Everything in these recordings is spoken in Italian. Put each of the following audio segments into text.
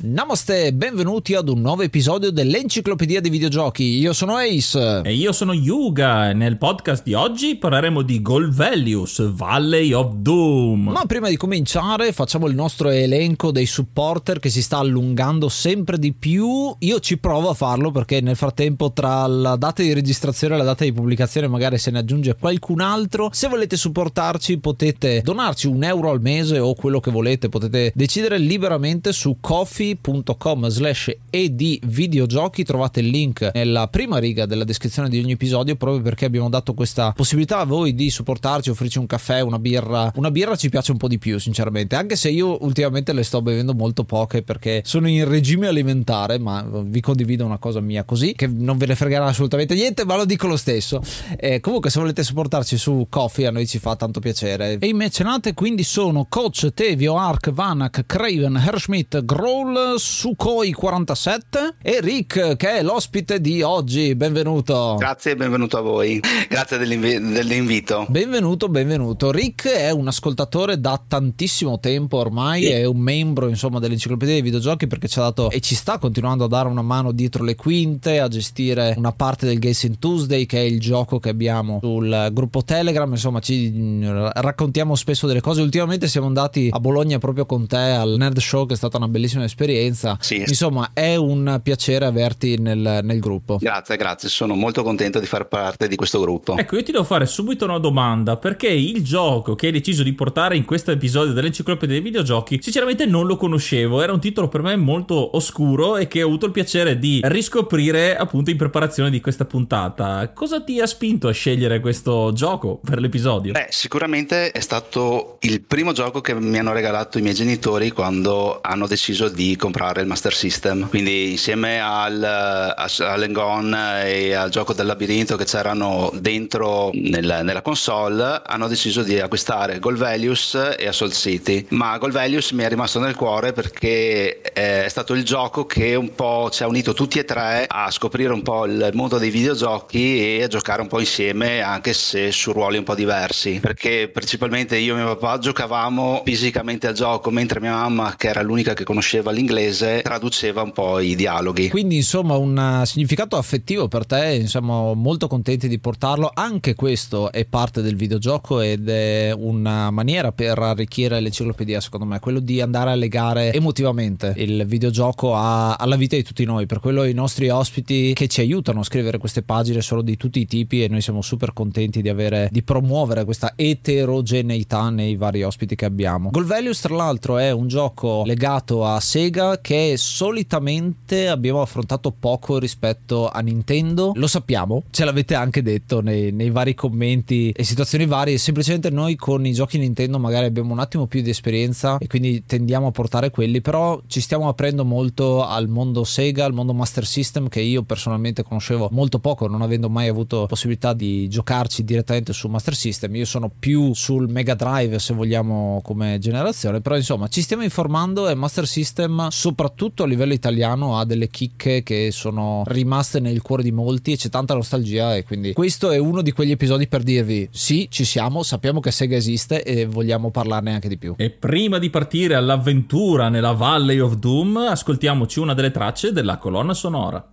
Namaste, benvenuti ad un nuovo episodio dell'Enciclopedia dei Videogiochi. Io sono Ace. E io sono Yuga. Nel podcast di oggi parleremo di Gold Values, Valley of Doom. Ma prima di cominciare, facciamo il nostro elenco dei supporter che si sta allungando sempre di più. Io ci provo a farlo perché nel frattempo, tra la data di registrazione e la data di pubblicazione, magari se ne aggiunge qualcun altro. Se volete supportarci, potete donarci un euro al mese o quello che volete. Potete decidere liberamente su Coffee www.videogiochi.com slash ed videogiochi. Trovate il link nella prima riga della descrizione di ogni episodio proprio perché abbiamo dato questa possibilità a voi di supportarci offrirci un caffè una birra. Una birra ci piace un po' di più sinceramente. Anche se io ultimamente le sto bevendo molto poche perché sono in regime alimentare ma vi condivido una cosa mia così che non ve ne fregherà assolutamente niente ma lo dico lo stesso. Eh, comunque se volete supportarci su Coffee a noi ci fa tanto piacere. E i mecenate quindi sono Coach, Tevio, Ark, Vanak, Craven, Herschmidt, Growl Sukhoi 47 e Rick che è l'ospite di oggi. Benvenuto. Grazie e benvenuto a voi. Grazie dell'inv- dell'invito. Benvenuto, benvenuto. Rick è un ascoltatore da tantissimo tempo ormai, sì. è un membro insomma dell'enciclopedia dei videogiochi perché ci ha dato e ci sta continuando a dare una mano dietro le quinte, a gestire una parte del Gazing Tuesday che è il gioco che abbiamo sul gruppo Telegram, insomma ci mm, raccontiamo spesso delle cose. Ultimamente siamo andati a Bologna proprio con te al Nerd Show che è stata una bellissima esperienza esperienza. Sì. Insomma, è un piacere averti nel, nel, gruppo. Grazie, grazie. Sono molto contento di far parte di questo gruppo. Ecco, io ti devo fare subito una domanda: perché il gioco che hai deciso di portare in questo episodio dell'enciclopedia dei videogiochi, sinceramente non lo conoscevo. Era un titolo per me molto oscuro e che ho avuto il piacere di riscoprire appunto in preparazione di questa puntata. Cosa ti ha spinto a scegliere questo gioco per l'episodio? Beh, sicuramente è stato il primo gioco che mi hanno regalato i miei genitori quando hanno deciso di comprare il Master System. Quindi insieme al, all'Engon e al gioco del labirinto che c'erano dentro nel, nella console, hanno deciso di acquistare Gold Values e Assault City. Ma Gold Values mi è rimasto nel cuore perché è stato il gioco che un po' ci ha unito tutti e tre a scoprire un po' il mondo dei videogiochi e a giocare un po' insieme, anche se su ruoli un po' diversi. Perché principalmente io e mio papà giocavamo fisicamente al gioco, mentre mia mamma, che era l'unica che conosceva l'inglese, inglese traduceva un po' i dialoghi. Quindi insomma un significato affettivo per te, siamo molto contenti di portarlo, anche questo è parte del videogioco ed è una maniera per arricchire l'enciclopedia secondo me, quello di andare a legare emotivamente il videogioco a, alla vita di tutti noi, per quello i nostri ospiti che ci aiutano a scrivere queste pagine sono di tutti i tipi e noi siamo super contenti di avere, di promuovere questa eterogeneità nei vari ospiti che abbiamo. Gold Values tra l'altro è un gioco legato a Sega Sega che solitamente abbiamo affrontato poco rispetto a Nintendo. Lo sappiamo, ce l'avete anche detto nei, nei vari commenti e situazioni varie. Semplicemente noi con i giochi Nintendo magari abbiamo un attimo più di esperienza e quindi tendiamo a portare quelli, però ci stiamo aprendo molto al mondo Sega, al mondo Master System che io personalmente conoscevo molto poco, non avendo mai avuto possibilità di giocarci direttamente su Master System. Io sono più sul Mega Drive se vogliamo come generazione, però insomma ci stiamo informando e Master System soprattutto a livello italiano ha delle chicche che sono rimaste nel cuore di molti e c'è tanta nostalgia e quindi questo è uno di quegli episodi per dirvi sì, ci siamo, sappiamo che Sega esiste e vogliamo parlarne anche di più. E prima di partire all'avventura nella Valley of Doom, ascoltiamoci una delle tracce della colonna sonora.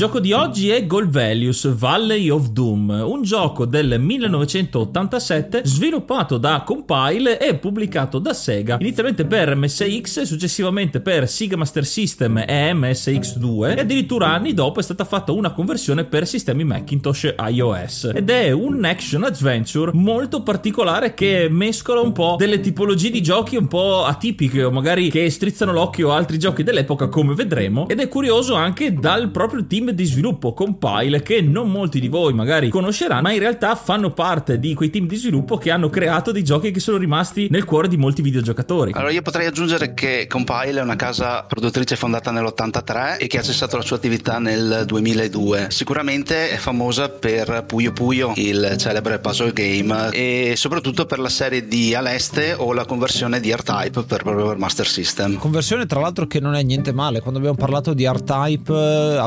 Gioco di oggi è Golvelius Valley of Doom, un gioco del 1987 sviluppato da Compile e pubblicato da Sega, inizialmente per MSX, successivamente per Sega Master System e MSX2 e addirittura anni dopo è stata fatta una conversione per sistemi Macintosh iOS. Ed è un action adventure molto particolare che mescola un po' delle tipologie di giochi un po' atipiche o magari che strizzano l'occhio a altri giochi dell'epoca come vedremo. Ed è curioso anche dal proprio team di sviluppo Compile che non molti di voi magari conosceranno, ma in realtà fanno parte di quei team di sviluppo che hanno creato dei giochi che sono rimasti nel cuore di molti videogiocatori. Allora io potrei aggiungere che Compile è una casa produttrice fondata nell'83 e che ha cessato la sua attività nel 2002. Sicuramente è famosa per Puyo Puyo, il celebre puzzle game, e soprattutto per la serie di Aleste o la conversione di R-Type per proprio per Master System. Conversione tra l'altro che non è niente male, quando abbiamo parlato di R-Type eh,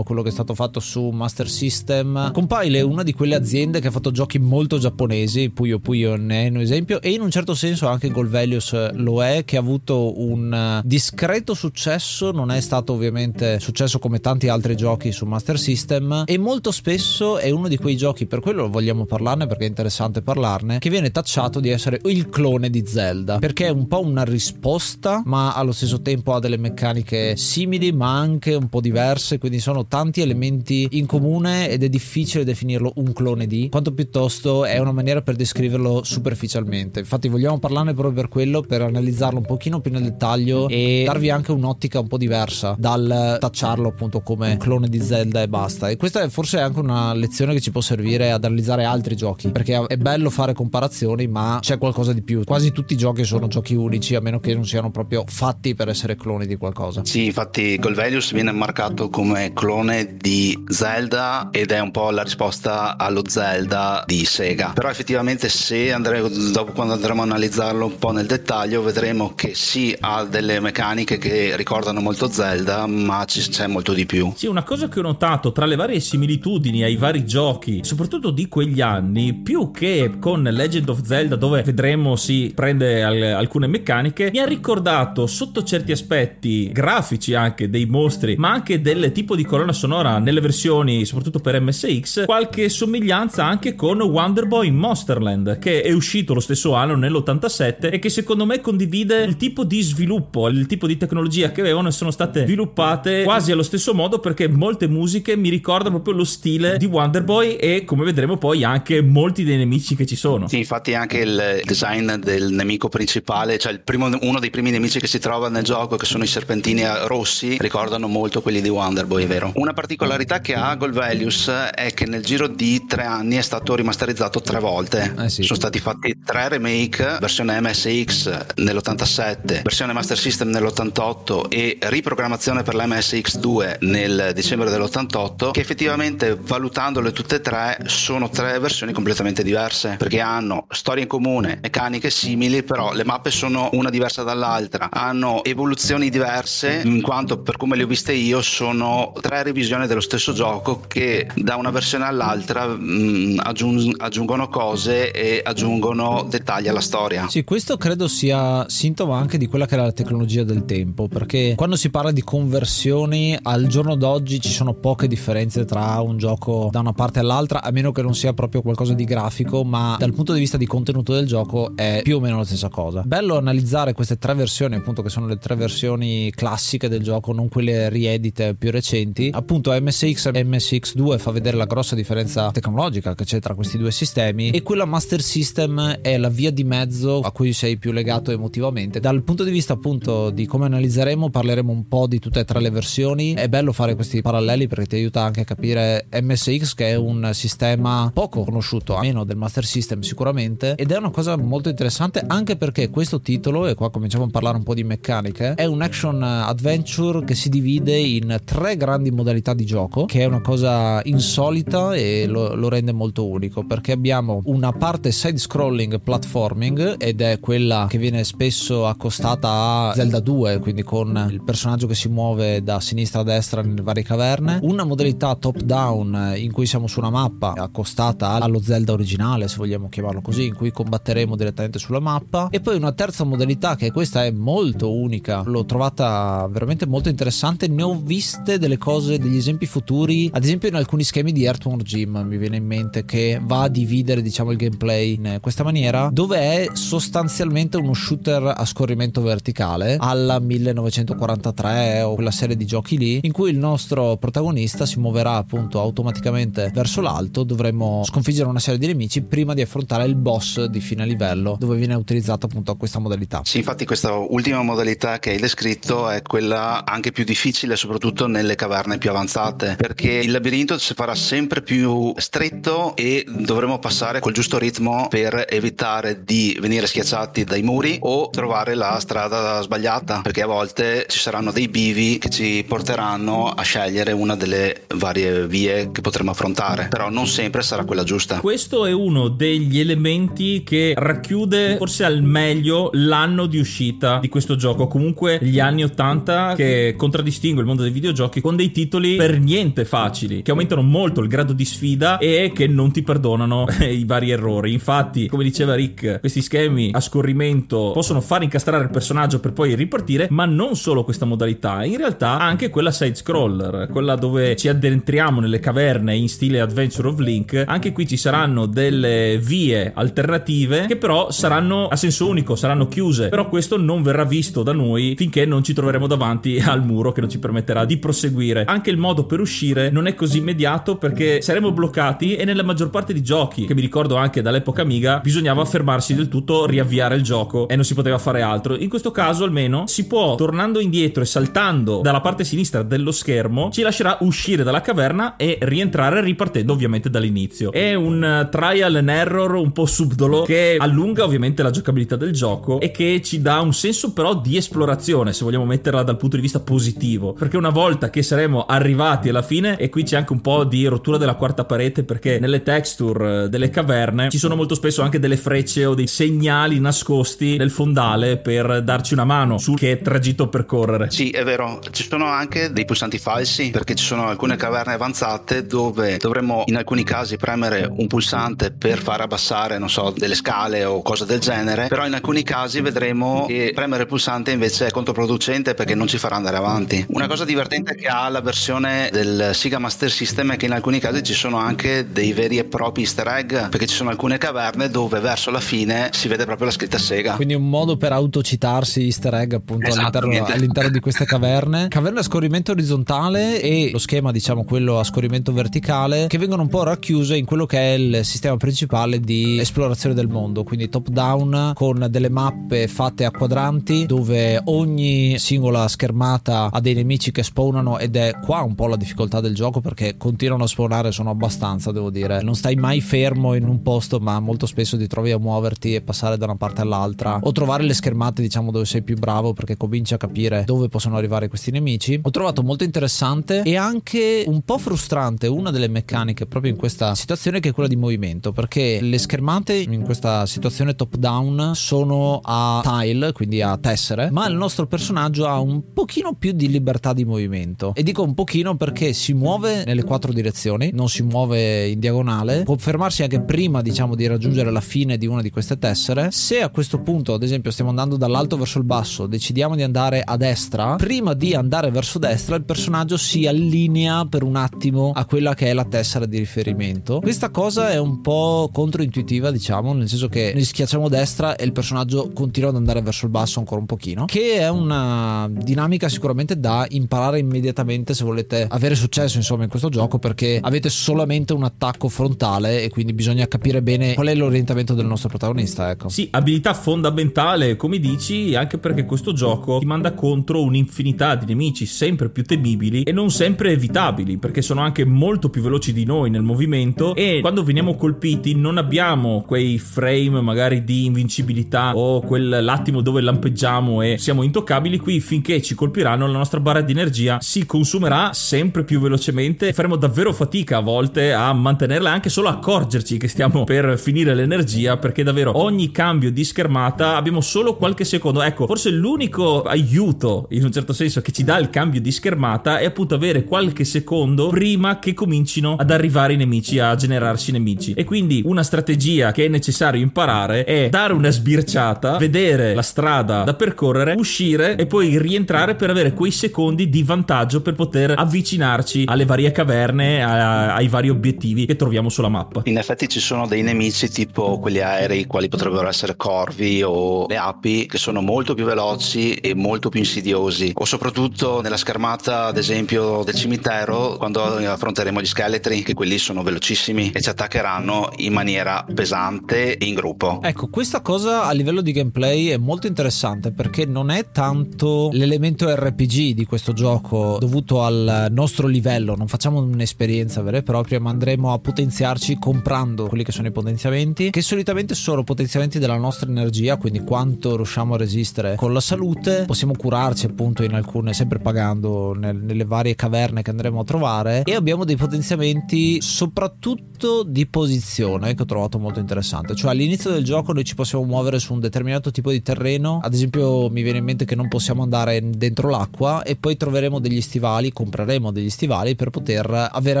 apprezzavamo quello che è stato fatto su Master System. Compile è una di quelle aziende che ha fatto giochi molto giapponesi, Puyo Puyo ne è un esempio, e in un certo senso anche Golvelius lo è, che ha avuto un discreto successo, non è stato ovviamente successo come tanti altri giochi su Master System, e molto spesso è uno di quei giochi, per quello vogliamo parlarne perché è interessante parlarne, che viene tacciato di essere il clone di Zelda, perché è un po' una risposta, ma allo stesso tempo ha delle meccaniche simili, ma anche un po' diverse, quindi sono tanti elementi in comune ed è difficile definirlo un clone di, quanto piuttosto è una maniera per descriverlo superficialmente. Infatti vogliamo parlarne proprio per quello, per analizzarlo un pochino più nel dettaglio e darvi anche un'ottica un po' diversa dal tacciarlo appunto come clone di Zelda e basta. E questa è forse anche una lezione che ci può servire ad analizzare altri giochi, perché è bello fare comparazioni, ma c'è qualcosa di più. Quasi tutti i giochi sono giochi unici, a meno che non siano proprio fatti per essere cloni di qualcosa. Sì, infatti Golvelius viene marcato come clone di Zelda ed è un po' la risposta allo Zelda di Sega. Però effettivamente se andremo, dopo quando andremo a analizzarlo un po' nel dettaglio vedremo che sì ha delle meccaniche che ricordano molto Zelda ma c'è molto di più. Sì, una cosa che ho notato tra le varie similitudini ai vari giochi, soprattutto di quegli anni, più che con Legend of Zelda dove vedremo si prende alcune meccaniche, mi ha ricordato sotto certi aspetti grafici anche dei mostri, ma anche del tipo di colonna sonora nelle versioni, soprattutto per MSX, qualche somiglianza anche con Wonder Boy in Monsterland, che è uscito lo stesso anno nell'87 e che secondo me condivide il tipo di sviluppo, il tipo di tecnologia che avevano e sono state sviluppate quasi allo stesso modo perché molte musiche mi ricordano proprio lo stile di Wonder Boy e come vedremo poi anche molti dei nemici che ci sono. Sì, infatti anche il design del nemico principale, cioè primo, uno dei primi nemici che si trova nel gioco che sono i serpentini rossi, ricordano molto quelli di Wonder Boy, è vero? Una particolarità che ha Golvelius è che nel giro di tre anni è stato rimasterizzato tre volte. Eh sì. Sono stati fatti tre remake, versione MSX nell'87, versione Master System nell'88 e riprogrammazione per la MSX2 nel dicembre dell'88, che effettivamente valutandole tutte e tre sono tre versioni completamente diverse, perché hanno storie in comune, meccaniche simili, però le mappe sono una diversa dall'altra, hanno evoluzioni diverse, in quanto per come le ho viste io sono tre revisioni dello stesso gioco che da una versione all'altra mh, aggiung- aggiungono cose e aggiungono dettagli alla storia. Sì, questo credo sia sintomo anche di quella che era la tecnologia del tempo, perché quando si parla di conversioni al giorno d'oggi ci sono poche differenze tra un gioco da una parte all'altra, a meno che non sia proprio qualcosa di grafico, ma dal punto di vista di contenuto del gioco è più o meno la stessa cosa. Bello analizzare queste tre versioni, appunto che sono le tre versioni classiche del gioco, non quelle riedite più recenti, Appunto MSX e MSX2 fa vedere la grossa differenza tecnologica che c'è tra questi due sistemi e quella Master System è la via di mezzo a cui sei più legato emotivamente. Dal punto di vista appunto di come analizzeremo parleremo un po' di tutte e tre le versioni. È bello fare questi paralleli perché ti aiuta anche a capire MSX che è un sistema poco conosciuto, a meno del Master System sicuramente ed è una cosa molto interessante anche perché questo titolo e qua cominciamo a parlare un po' di meccaniche è un action adventure che si divide in tre grandi modalità di gioco che è una cosa insolita e lo, lo rende molto unico perché abbiamo una parte side scrolling platforming ed è quella che viene spesso accostata a Zelda 2 quindi con il personaggio che si muove da sinistra a destra nelle varie caverne. Una modalità top down in cui siamo su una mappa accostata allo Zelda originale se vogliamo chiamarlo così in cui combatteremo direttamente sulla mappa. E poi una terza modalità che questa è molto unica l'ho trovata veramente molto interessante. Ne ho viste delle cose degli esempi futuri. Ad esempio in alcuni schemi di Earthworm Jim mi viene in mente che va a dividere diciamo il gameplay in questa maniera dove è sostanzialmente uno shooter a scorrimento verticale alla 1943 o quella serie di giochi lì in cui il nostro protagonista si muoverà appunto automaticamente verso l'alto. Dovremo sconfiggere una serie di nemici prima di affrontare il boss di fine livello dove viene utilizzata appunto questa modalità. Sì infatti questa ultima modalità che hai descritto è quella anche più difficile soprattutto nelle caverne più avanzate perché il labirinto si farà sempre più stretto e dovremo passare col giusto ritmo per evitare di venire schiacciati dai muri o trovare la strada sbagliata perché a volte ci saranno dei bivi che ci porteranno a scegliere una delle varie vie che potremo affrontare però non sempre sarà quella giusta. Questo è uno degli elementi che racchiude forse al meglio l'anno di uscita di questo gioco comunque gli anni 80 che contraddistingue il mondo dei videogiochi con dei titoli per niente facili che aumentano molto il grado di sfida e che non ti perdonano i vari errori. Infatti come diceva Rick questi schemi a scorrimento possono far incastrare il personaggio per poi ripartire ma non solo questa modalità in realtà anche quella side scroller quella dove ci addentriamo nelle caverne in stile Adventure of Link. Anche qui ci saranno delle vie alternative che però saranno a senso unico saranno chiuse. Però questo non verrà visto da noi finché non ci troveremo davanti al muro che non ci permetterà di proseguire anche il modo per uscire non è così immediato perché saremo bloccati e nella maggior parte di giochi che mi ricordo anche dall'epoca Amiga bisognava fermarsi del tutto riavviare il gioco e non si poteva fare altro. In questo caso almeno si può tornando indietro e saltando dalla parte sinistra dello schermo ci lascerà uscire dalla caverna e rientrare ripartendo ovviamente dall'inizio. È un trial and error un po' subdolo che allunga ovviamente la giocabilità del gioco e che ci dà un senso però di esplorazione se vogliamo metterla dal punto di vista positivo. Perché una volta che saremo arrivati alla fine e qui c'è anche un po' di rottura della quarta parete perché nelle texture delle caverne ci sono molto spesso anche delle frecce o dei segnali nascosti nel fondale per darci una mano su che tragitto percorrere. Sì è vero. Ci sono anche dei pulsanti falsi perché ci sono alcune caverne avanzate dove dovremmo in alcuni casi premere un pulsante per far abbassare non so delle scale o cose del genere però in alcuni casi vedremo che premere il pulsante invece è controproducente perché non ci farà andare avanti. Una cosa divertente che ha la versione del Sega Master System è che in alcuni casi ci sono anche dei veri e propri easter egg perché ci sono alcune caverne dove verso la fine si vede proprio la scritta Sega. Quindi un modo per autocitarsi easter egg appunto all'interno, all'interno di queste caverne. Caverne a scorrimento orizzontale e lo schema diciamo quello a scorrimento verticale che vengono un po' racchiuse in quello che è il sistema principale di esplorazione del mondo. Quindi top down con delle mappe fatte a quadranti dove ogni singola schermata ha dei nemici che spawnano ed è qua un po' la difficoltà del gioco perché continuano a spawnare sono abbastanza devo dire. Non stai mai fermo in un posto ma molto spesso ti trovi a muoverti e passare da una parte all'altra. O trovare le schermate diciamo dove sei più bravo perché cominci a capire dove possono arrivare questi nemici. Ho trovato molto interessante e anche un po' frustrante una delle meccaniche proprio in questa situazione che è quella di movimento perché le schermate in questa situazione top down sono a tile quindi a tessere ma il nostro personaggio ha un pochino più di libertà di movimento. E dico un pochino perché si muove nelle quattro direzioni non si muove in diagonale può fermarsi anche prima diciamo di raggiungere la fine di una di queste tessere. Se a questo punto ad esempio stiamo andando dall'alto verso il basso decidiamo di andare a destra prima di andare verso destra il personaggio si allinea per un attimo a quella che è la tessera di riferimento. Questa cosa è un po' controintuitiva diciamo nel senso che noi schiacciamo destra e il personaggio continua ad andare verso il basso ancora un pochino che è una dinamica sicuramente da imparare immediatamente se volete avere successo insomma in questo gioco perché avete solamente un attacco frontale e quindi bisogna capire bene qual è l'orientamento del nostro protagonista ecco. Sì abilità fondamentale come dici anche perché questo gioco ti manda contro un'infinità di nemici sempre più temibili e non sempre evitabili perché sono anche molto più veloci di noi nel movimento e quando veniamo colpiti non abbiamo quei frame magari di invincibilità o quell'attimo dove lampeggiamo e siamo intoccabili qui finché ci colpiranno la nostra barra di energia si consumerà sempre più velocemente. Faremo davvero fatica a volte a mantenerla anche solo accorgerci che stiamo per finire l'energia perché davvero ogni cambio di schermata abbiamo solo qualche secondo. Ecco forse l'unico aiuto in un certo senso che ci dà il cambio di schermata è appunto avere qualche secondo prima che comincino ad arrivare i nemici a generarsi nemici. E quindi una strategia che è necessario imparare è dare una sbirciata vedere la strada da percorrere uscire e poi rientrare per avere quei secondi di vantaggio per poter avvicinarci alle varie caverne a, ai vari obiettivi che troviamo sulla mappa. In effetti ci sono dei nemici tipo quelli aerei quali potrebbero essere corvi o le api che sono molto più veloci e molto più insidiosi. O soprattutto nella schermata ad esempio del cimitero quando affronteremo gli scheletri che quelli sono velocissimi e ci attaccheranno in maniera pesante e in gruppo. Ecco questa cosa a livello di gameplay è molto interessante perché non è tanto l'elemento RPG di questo gioco dovuto al nostro livello non facciamo un'esperienza vera e propria ma andremo a potenziarci comprando quelli che sono i potenziamenti che solitamente sono potenziamenti della nostra energia quindi quanto riusciamo a resistere con la salute possiamo curarci appunto in alcune sempre pagando nel, nelle varie caverne che andremo a trovare e abbiamo dei potenziamenti soprattutto di posizione che ho trovato molto interessante. Cioè all'inizio del gioco noi ci possiamo muovere su un determinato tipo di terreno ad esempio mi viene in mente che non possiamo andare dentro l'acqua e poi troveremo degli stivali compreremo degli stivali per poter avere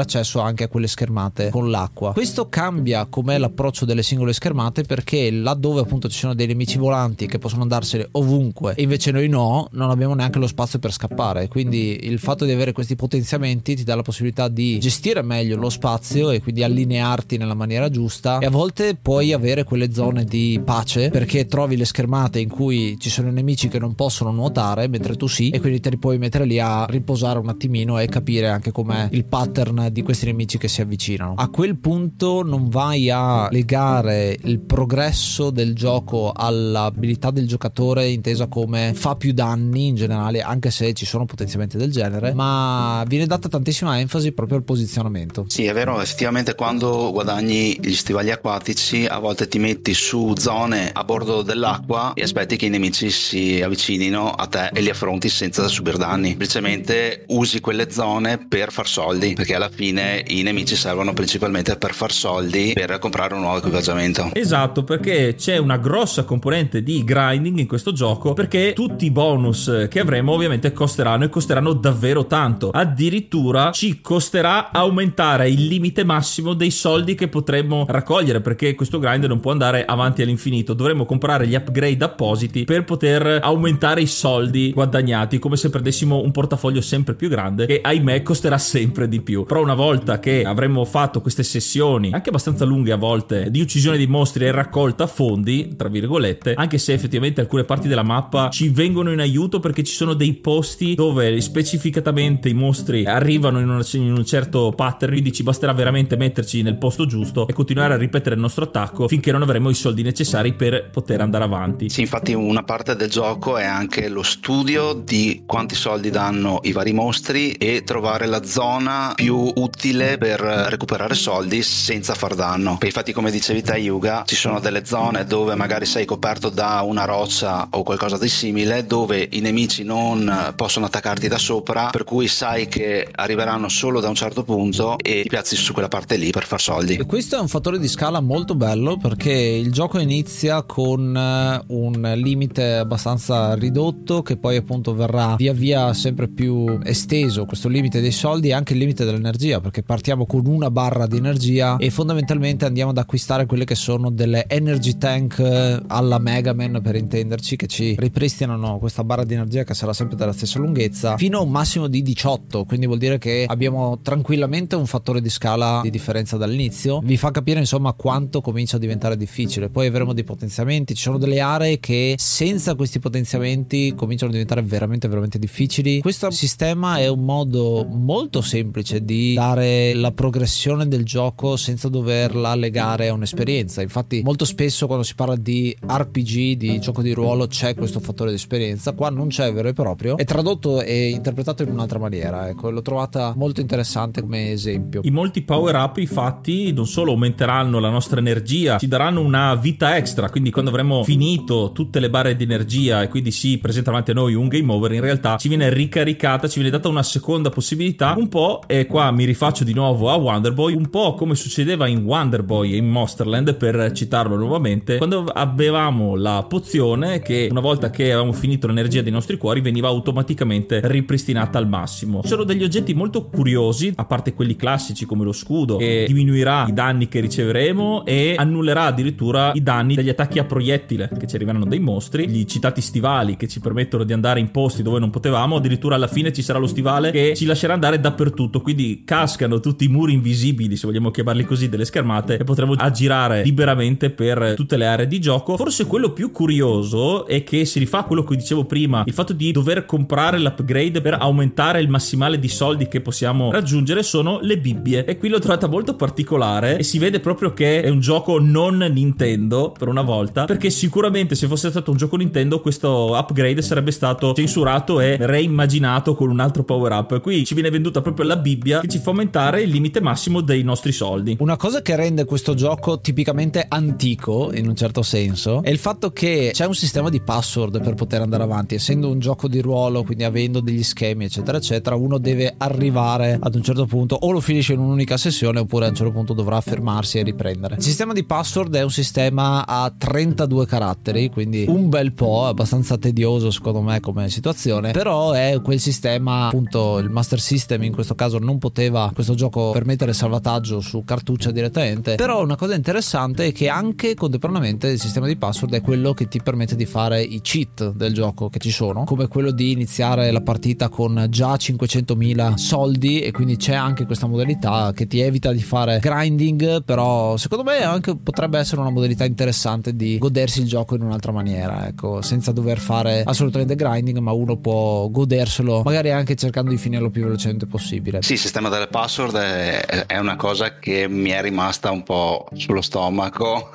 accesso anche a quelle schermate con l'acqua. Questo cambia com'è l'approccio delle singole schermate perché laddove appunto ci sono dei nemici volanti che possono andarsene ovunque e invece noi no non abbiamo neanche lo spazio per scappare. Quindi il fatto di avere questi potenziamenti ti dà la possibilità di gestire meglio lo spazio e quindi allinearti nella maniera giusta. E a volte puoi avere quelle zone di pace perché trovi le schermate in cui ci sono nemici che non possono nuotare mentre tu sì e quindi te li puoi mettere lì a riposare un attimino e capire anche com'è il pattern di questi nemici che si avvicinano. A quel punto non vai a legare il progresso del gioco all'abilità del giocatore intesa come fa più danni in generale anche se ci sono potenziamenti del genere ma viene data tantissima enfasi proprio al posizionamento. Sì è vero effettivamente quando guadagni gli stivali acquatici a volte ti metti su zone a bordo dell'acqua e aspetti che i nemici si avvicinino a te e li affronti senza subire danni. Semplicemente usi quelle zone per far soldi perché alla fine i nemici servono principalmente per far soldi per comprare un nuovo equipaggiamento. Esatto perché c'è una grossa componente di grinding in questo gioco perché tutti i bonus che avremo ovviamente costeranno e costeranno davvero tanto. Addirittura ci costerà aumentare il limite massimo dei soldi che potremmo raccogliere perché questo grind non può andare avanti all'infinito. Dovremmo comprare gli upgrade appositi per poter aumentare i soldi guadagnati come se prendessimo un portafoglio sempre più grande che ahimè costerà sempre di più. Però una volta che avremo fatto queste sessioni anche abbastanza lunghe a volte di uccisione di mostri e raccolta fondi tra virgolette anche se effettivamente alcune parti della mappa ci vengono in aiuto perché ci sono dei posti dove specificatamente i mostri arrivano in, una, in un certo pattern quindi ci basterà veramente metterci nel posto giusto e continuare a ripetere il nostro attacco finché non avremo i soldi necessari per poter andare avanti. Sì infatti una parte del gioco è anche lo studio di quanti soldi danno i vari mostri e trovare la zona più utile per recuperare soldi senza far danno. E infatti come dicevi te Yuga ci sono delle zone dove magari sei coperto da una roccia o qualcosa di simile dove i nemici non possono attaccarti da sopra per cui sai che arriveranno solo da un certo punto e ti piazzi su quella parte lì per far soldi. E questo è un fattore di scala molto bello perché il gioco inizia con eh, un limite abbastanza ridotto che poi appunto verrà via via sempre più esteso questo limite dei soldi e anche il limite dell'energia perché partiamo con una barra di energia e fondamentalmente andiamo ad acquistare quelle che sono delle energy tank eh, alla Mega Man per intenderci che ci ripristinano questa barra di energia che sarà sempre della stessa lunghezza fino a un massimo di 18 quindi vuol dire che abbiamo tranquillamente un fattore di scala di differenza dall'inizio. Vi fa capire insomma quanto comincia a diventare difficile. Poi avremo dei potenziamenti. Ci sono delle aree che senza questi potenziamenti cominciano a diventare veramente veramente difficili. Questo sistema è un modo molto semplice di dare la progressione del gioco senza doverla legare a un'esperienza. Infatti, molto spesso quando si parla di RPG, di gioco di ruolo, c'è questo fattore di esperienza. Qua non c'è vero e proprio. È tradotto e interpretato in un'altra maniera. Ecco, l'ho trovata molto interessante come esempio. I molti power up, infatti, non solo aumenteranno la nostra energia, ci daranno una vita extra. Quindi, quando avremo finito tutte le barre di energia e quindi si presenta davanti a noi un game over, in realtà ci viene ricaricata, ci viene data una seconda possibilità. Un po', e qua mi rifaccio di nuovo a Wonder Boy, un po' come succedeva in Wonder Boy e in Monsterland, per citarlo nuovamente, quando avevamo la pozione che una volta che avevamo finito l'energia dei nostri cuori veniva automaticamente ripristinata al massimo. Ci sono degli oggetti molto curiosi, a parte quelli classici come lo scudo, che diminuirà i danni che riceveremo e annullerà addirittura i danni degli attacchi a proiettile che ci arriveranno dai mostri, gli citati stivali che ci permettono di andare in posti dove non potevamo, addirittura alla fine ci sarà lo stivale che ci lascerà andare dappertutto, quindi cascano tutti i muri invisibili, se vogliamo chiamarli così, delle schermate e potremo aggirare liberamente per tutte le aree di gioco. Forse quello più curioso è che si rifà quello che dicevo prima, il fatto di dover comprare l'upgrade per aumentare il massimale di soldi che possiamo raggiungere sono le bibbie. E qui l'ho trovata molto particolare e si vede proprio che è un gioco non Nintendo per una volta, perché sicuramente se fosse stato un gioco Nintendo questo upgrade sarebbe stato censurato e reimmaginato con un altro power up. Qui ci viene venduta proprio la Bibbia che ci fa aumentare il limite massimo dei nostri soldi. Una cosa che rende questo gioco tipicamente antico in un certo senso è il fatto che c'è un sistema di password per poter andare avanti. Essendo un gioco di ruolo, quindi avendo degli schemi, eccetera, eccetera, uno deve arrivare ad un certo punto o lo finisce in un'unica sessione oppure a un certo punto dovrà fermarsi e riprendere. Il sistema di password è un sistema a 32 caratteri, quindi un bel po', abbastanza tedioso secondo me come situazione, però è quel sistema, appunto il Master System in questo caso non poteva questo gioco permettere il salvataggio su cartuccia direttamente, però una cosa interessante è che anche contemporaneamente il sistema di password è quello che ti permette di fare i cheat del gioco che ci sono, come quello di iniziare la partita con già 500.000 soldi e quindi c'è anche questa modalità che ti evita di fare grinding, però secondo me anche potrebbe essere una modalità interessante di godersi il gioco in un'altra maniera, ecco, senza dover fare assolutamente grinding, ma uno può goderselo magari anche cercando di finirlo più velocemente possibile. Sì, il sistema delle password è, è una cosa che mi è rimasta un po' sullo stomaco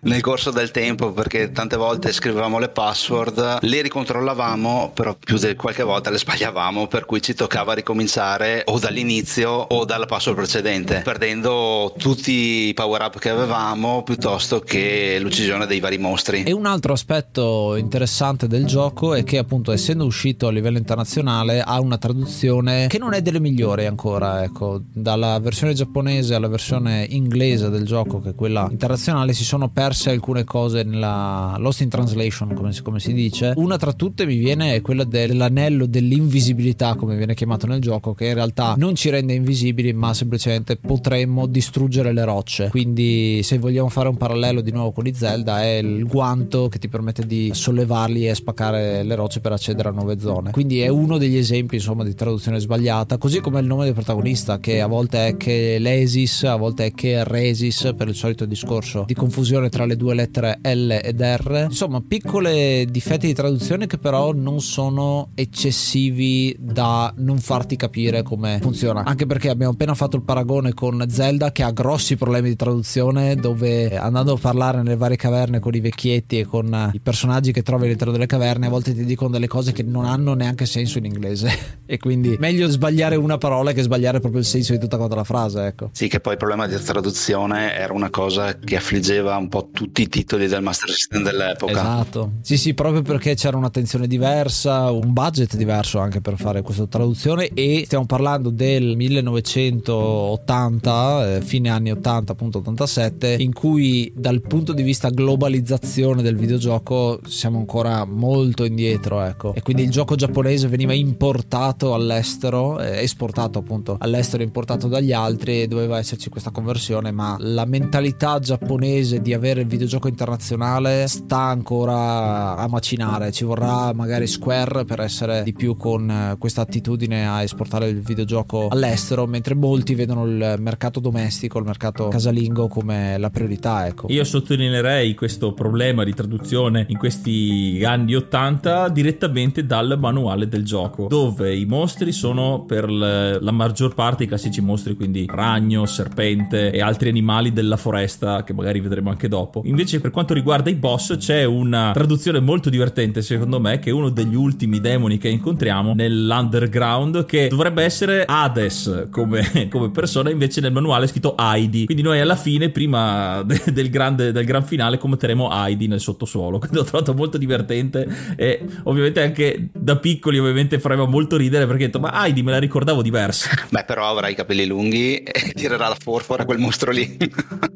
nel corso del tempo perché tante volte scrivevamo le password, le ricontrollavamo, però più di qualche volta le sbagliavamo, per cui ci toccava ricominciare o dall'inizio o dalla password precedente, perdendo tutti i power up che avevamo piuttosto che l'uccisione dei vari mostri. E un altro aspetto interessante del gioco è che appunto essendo uscito a livello internazionale ha una traduzione che non è delle migliori ancora, ecco, dalla versione giapponese alla versione inglese del gioco che è quella internazionale si sono persi perse alcune cose nella Lost in Translation, come si, come si dice. Una tra tutte mi viene quella dell'anello dell'invisibilità, come viene chiamato nel gioco, che in realtà non ci rende invisibili, ma semplicemente potremmo distruggere le rocce. Quindi, se vogliamo fare un parallelo di nuovo con i Zelda, è il guanto che ti permette di sollevarli e spaccare le rocce per accedere a nuove zone. Quindi è uno degli esempi, insomma, di traduzione sbagliata, così come il nome del protagonista, che a volte è che Lesis, a volte è che Resis, per il solito discorso di confusione tra tra le due lettere L ed R. Insomma, piccole difetti di traduzione che però non sono eccessivi da non farti capire come funziona. Anche perché abbiamo appena fatto il paragone con Zelda che ha grossi problemi di traduzione dove andando a parlare nelle varie caverne con i vecchietti e con i personaggi che trovi all'interno delle caverne a volte ti dicono delle cose che non hanno neanche senso in inglese e quindi meglio sbagliare una parola che sbagliare proprio il senso di tutta quanta la frase, ecco. Sì, che poi il problema di traduzione era una cosa che affliggeva un po' tutti i titoli del Master System dell'epoca. Esatto. Sì, sì, proprio perché c'era un'attenzione diversa, un budget diverso anche per fare questa traduzione e stiamo parlando del 1980, eh, fine anni 80, appunto 87, in cui dal punto di vista globalizzazione del videogioco siamo ancora molto indietro, ecco. E quindi il gioco giapponese veniva importato all'estero, eh, esportato appunto all'estero, importato dagli altri e doveva esserci questa conversione, ma la mentalità giapponese di avere il videogioco internazionale sta ancora a macinare, ci vorrà magari Square per essere di più con eh, questa attitudine a esportare il videogioco all'estero, mentre molti vedono il mercato domestico, il mercato casalingo come la priorità. Ecco. Io sottolineerei questo problema di traduzione in questi anni 80 direttamente dal manuale del gioco, dove i mostri sono per la maggior parte i classici mostri, quindi ragno, serpente e altri animali della foresta che magari vedremo anche dopo. Invece per quanto riguarda i boss c'è una traduzione molto divertente secondo me che è uno degli ultimi demoni che incontriamo nell'underground che dovrebbe essere Hades come, come persona invece nel manuale è scritto Heidi. Quindi noi alla fine prima de, del, grande, del gran finale combatteremo Heidi nel sottosuolo. Quindi ho trovato molto divertente e ovviamente anche da piccoli ovviamente faremo molto ridere perché ho detto ma Heidi me la ricordavo diversa. Beh però avrà i capelli lunghi e tirerà la forfora quel mostro lì.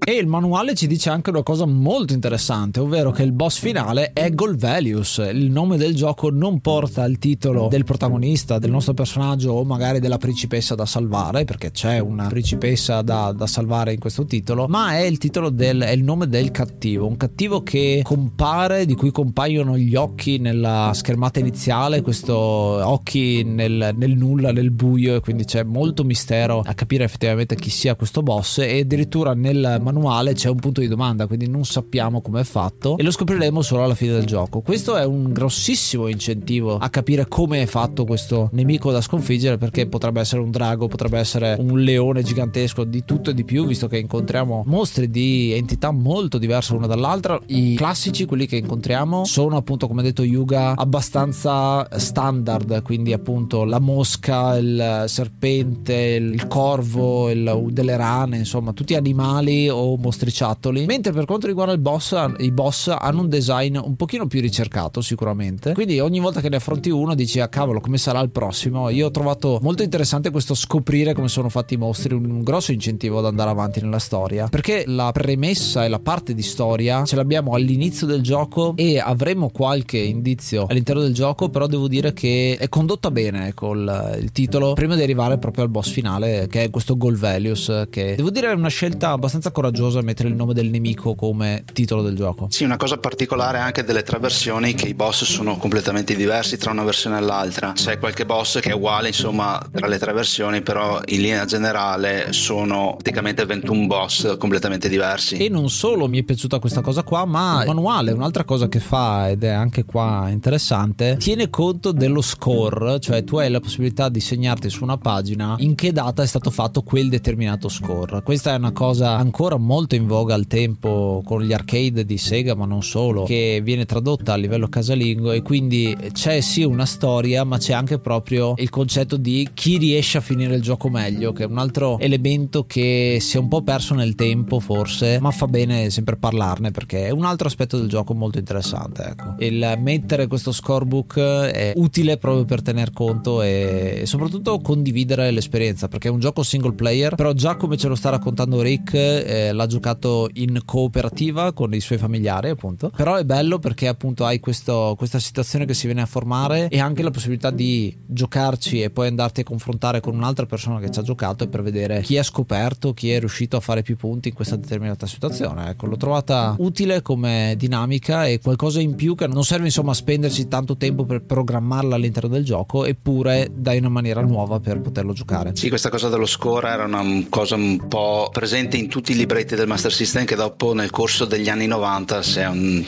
E il manuale ci dice anche una cosa molto interessante ovvero che il boss finale è Golvelius. Il nome del gioco non porta il titolo del protagonista del nostro personaggio o magari della principessa da salvare perché c'è una principessa da, da salvare in questo titolo ma è il titolo del è il nome del cattivo. Un cattivo che compare di cui compaiono gli occhi nella schermata iniziale questo occhi nel, nel nulla nel buio e quindi c'è molto mistero a capire effettivamente chi sia questo boss e addirittura nel manuale c'è un punto di domanda quindi non sappiamo come è fatto e lo scopriremo solo alla fine del gioco. Questo è un grossissimo incentivo a capire come è fatto questo nemico da sconfiggere perché potrebbe essere un drago potrebbe essere un leone gigantesco di tutto e di più visto che incontriamo mostri di entità molto diverse l'una dall'altra. I classici quelli che incontriamo sono appunto come detto Yuga abbastanza standard quindi appunto la mosca il serpente il corvo il, delle rane insomma tutti animali o mostriciattoli. Mentre per quanto riguarda il boss i boss hanno un design un pochino più ricercato sicuramente. Quindi ogni volta che ne affronti uno dici ah cavolo come sarà il prossimo? Io ho trovato molto interessante questo scoprire come sono fatti i mostri un, grosso incentivo ad andare avanti nella storia. Perché la premessa e la parte di storia ce l'abbiamo all'inizio del gioco e avremo qualche indizio all'interno del gioco però devo dire che è condotta bene ecco il, titolo prima di arrivare proprio al boss finale che è questo Golvelius che devo dire è una scelta abbastanza coraggiosa mettere il nome del nemico come titolo del gioco sì una cosa particolare anche delle tre versioni che i boss sono completamente diversi tra una versione e l'altra. C'è qualche boss che è uguale, insomma, tra le tre versioni, però in linea generale sono praticamente 21 boss completamente diversi. E non solo mi è piaciuta questa cosa qua, ma il manuale, un'altra cosa che fa ed è anche qua interessante, tiene conto dello score, cioè tu hai la possibilità di segnarti su una pagina in che data è stato fatto quel determinato score. Questa è una cosa ancora molto in voga al tempo con gli arcade di Sega, ma non solo, che viene tradotta a livello casalingo e quindi c'è sì una storia ma c'è anche proprio il concetto di chi riesce a finire il gioco meglio che è un altro elemento che si è un po' perso nel tempo forse ma fa bene sempre parlarne perché è un altro aspetto del gioco molto interessante ecco. il mettere questo scorebook è utile proprio per tener conto e soprattutto condividere l'esperienza perché è un gioco single player però già come ce lo sta raccontando Rick eh, l'ha giocato in cooperativa con i suoi familiari appunto però è bello perché appunto hai questo, questa situazione che si viene a formare e anche la possibilità di giocarci e poi andarti a confrontare con un'altra persona che ci ha giocato e per vedere chi ha scoperto, chi è riuscito a fare più punti in questa determinata situazione. Ecco, l'ho trovata utile come dinamica e qualcosa in più che non serve insomma spenderci tanto tempo per programmarla all'interno del gioco, eppure dai una maniera nuova per poterlo giocare. Sì, questa cosa dello score era una cosa un po' presente in tutti i libretti del Master System che dopo nel corso degli anni 90 è, un,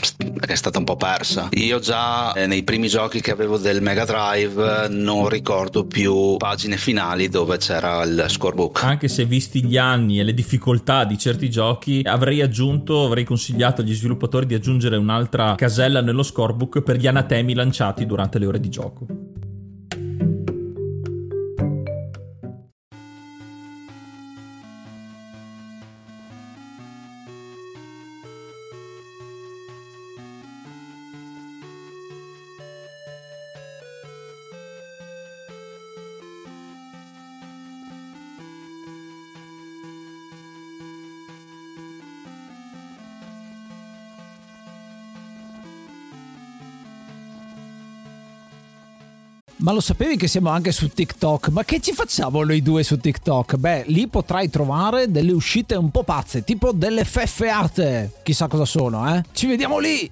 è stata un po' persa. Io già eh, nei primi giochi che avevo del Mega Drive non ricordo più pagine finali dove c'era il scorebook. Anche se visti gli anni e le difficoltà di certi giochi, avrei aggiunto, avrei consigliato agli sviluppatori di aggiungere un'altra casella nello scorebook per gli anatemi lanciati durante le ore di gioco. Ma lo sapevi che siamo anche su TikTok? Ma che ci facciamo noi due su TikTok? Beh, lì potrai trovare delle uscite un po' pazze, tipo delle feffeate. Chissà cosa sono, eh? Ci vediamo lì!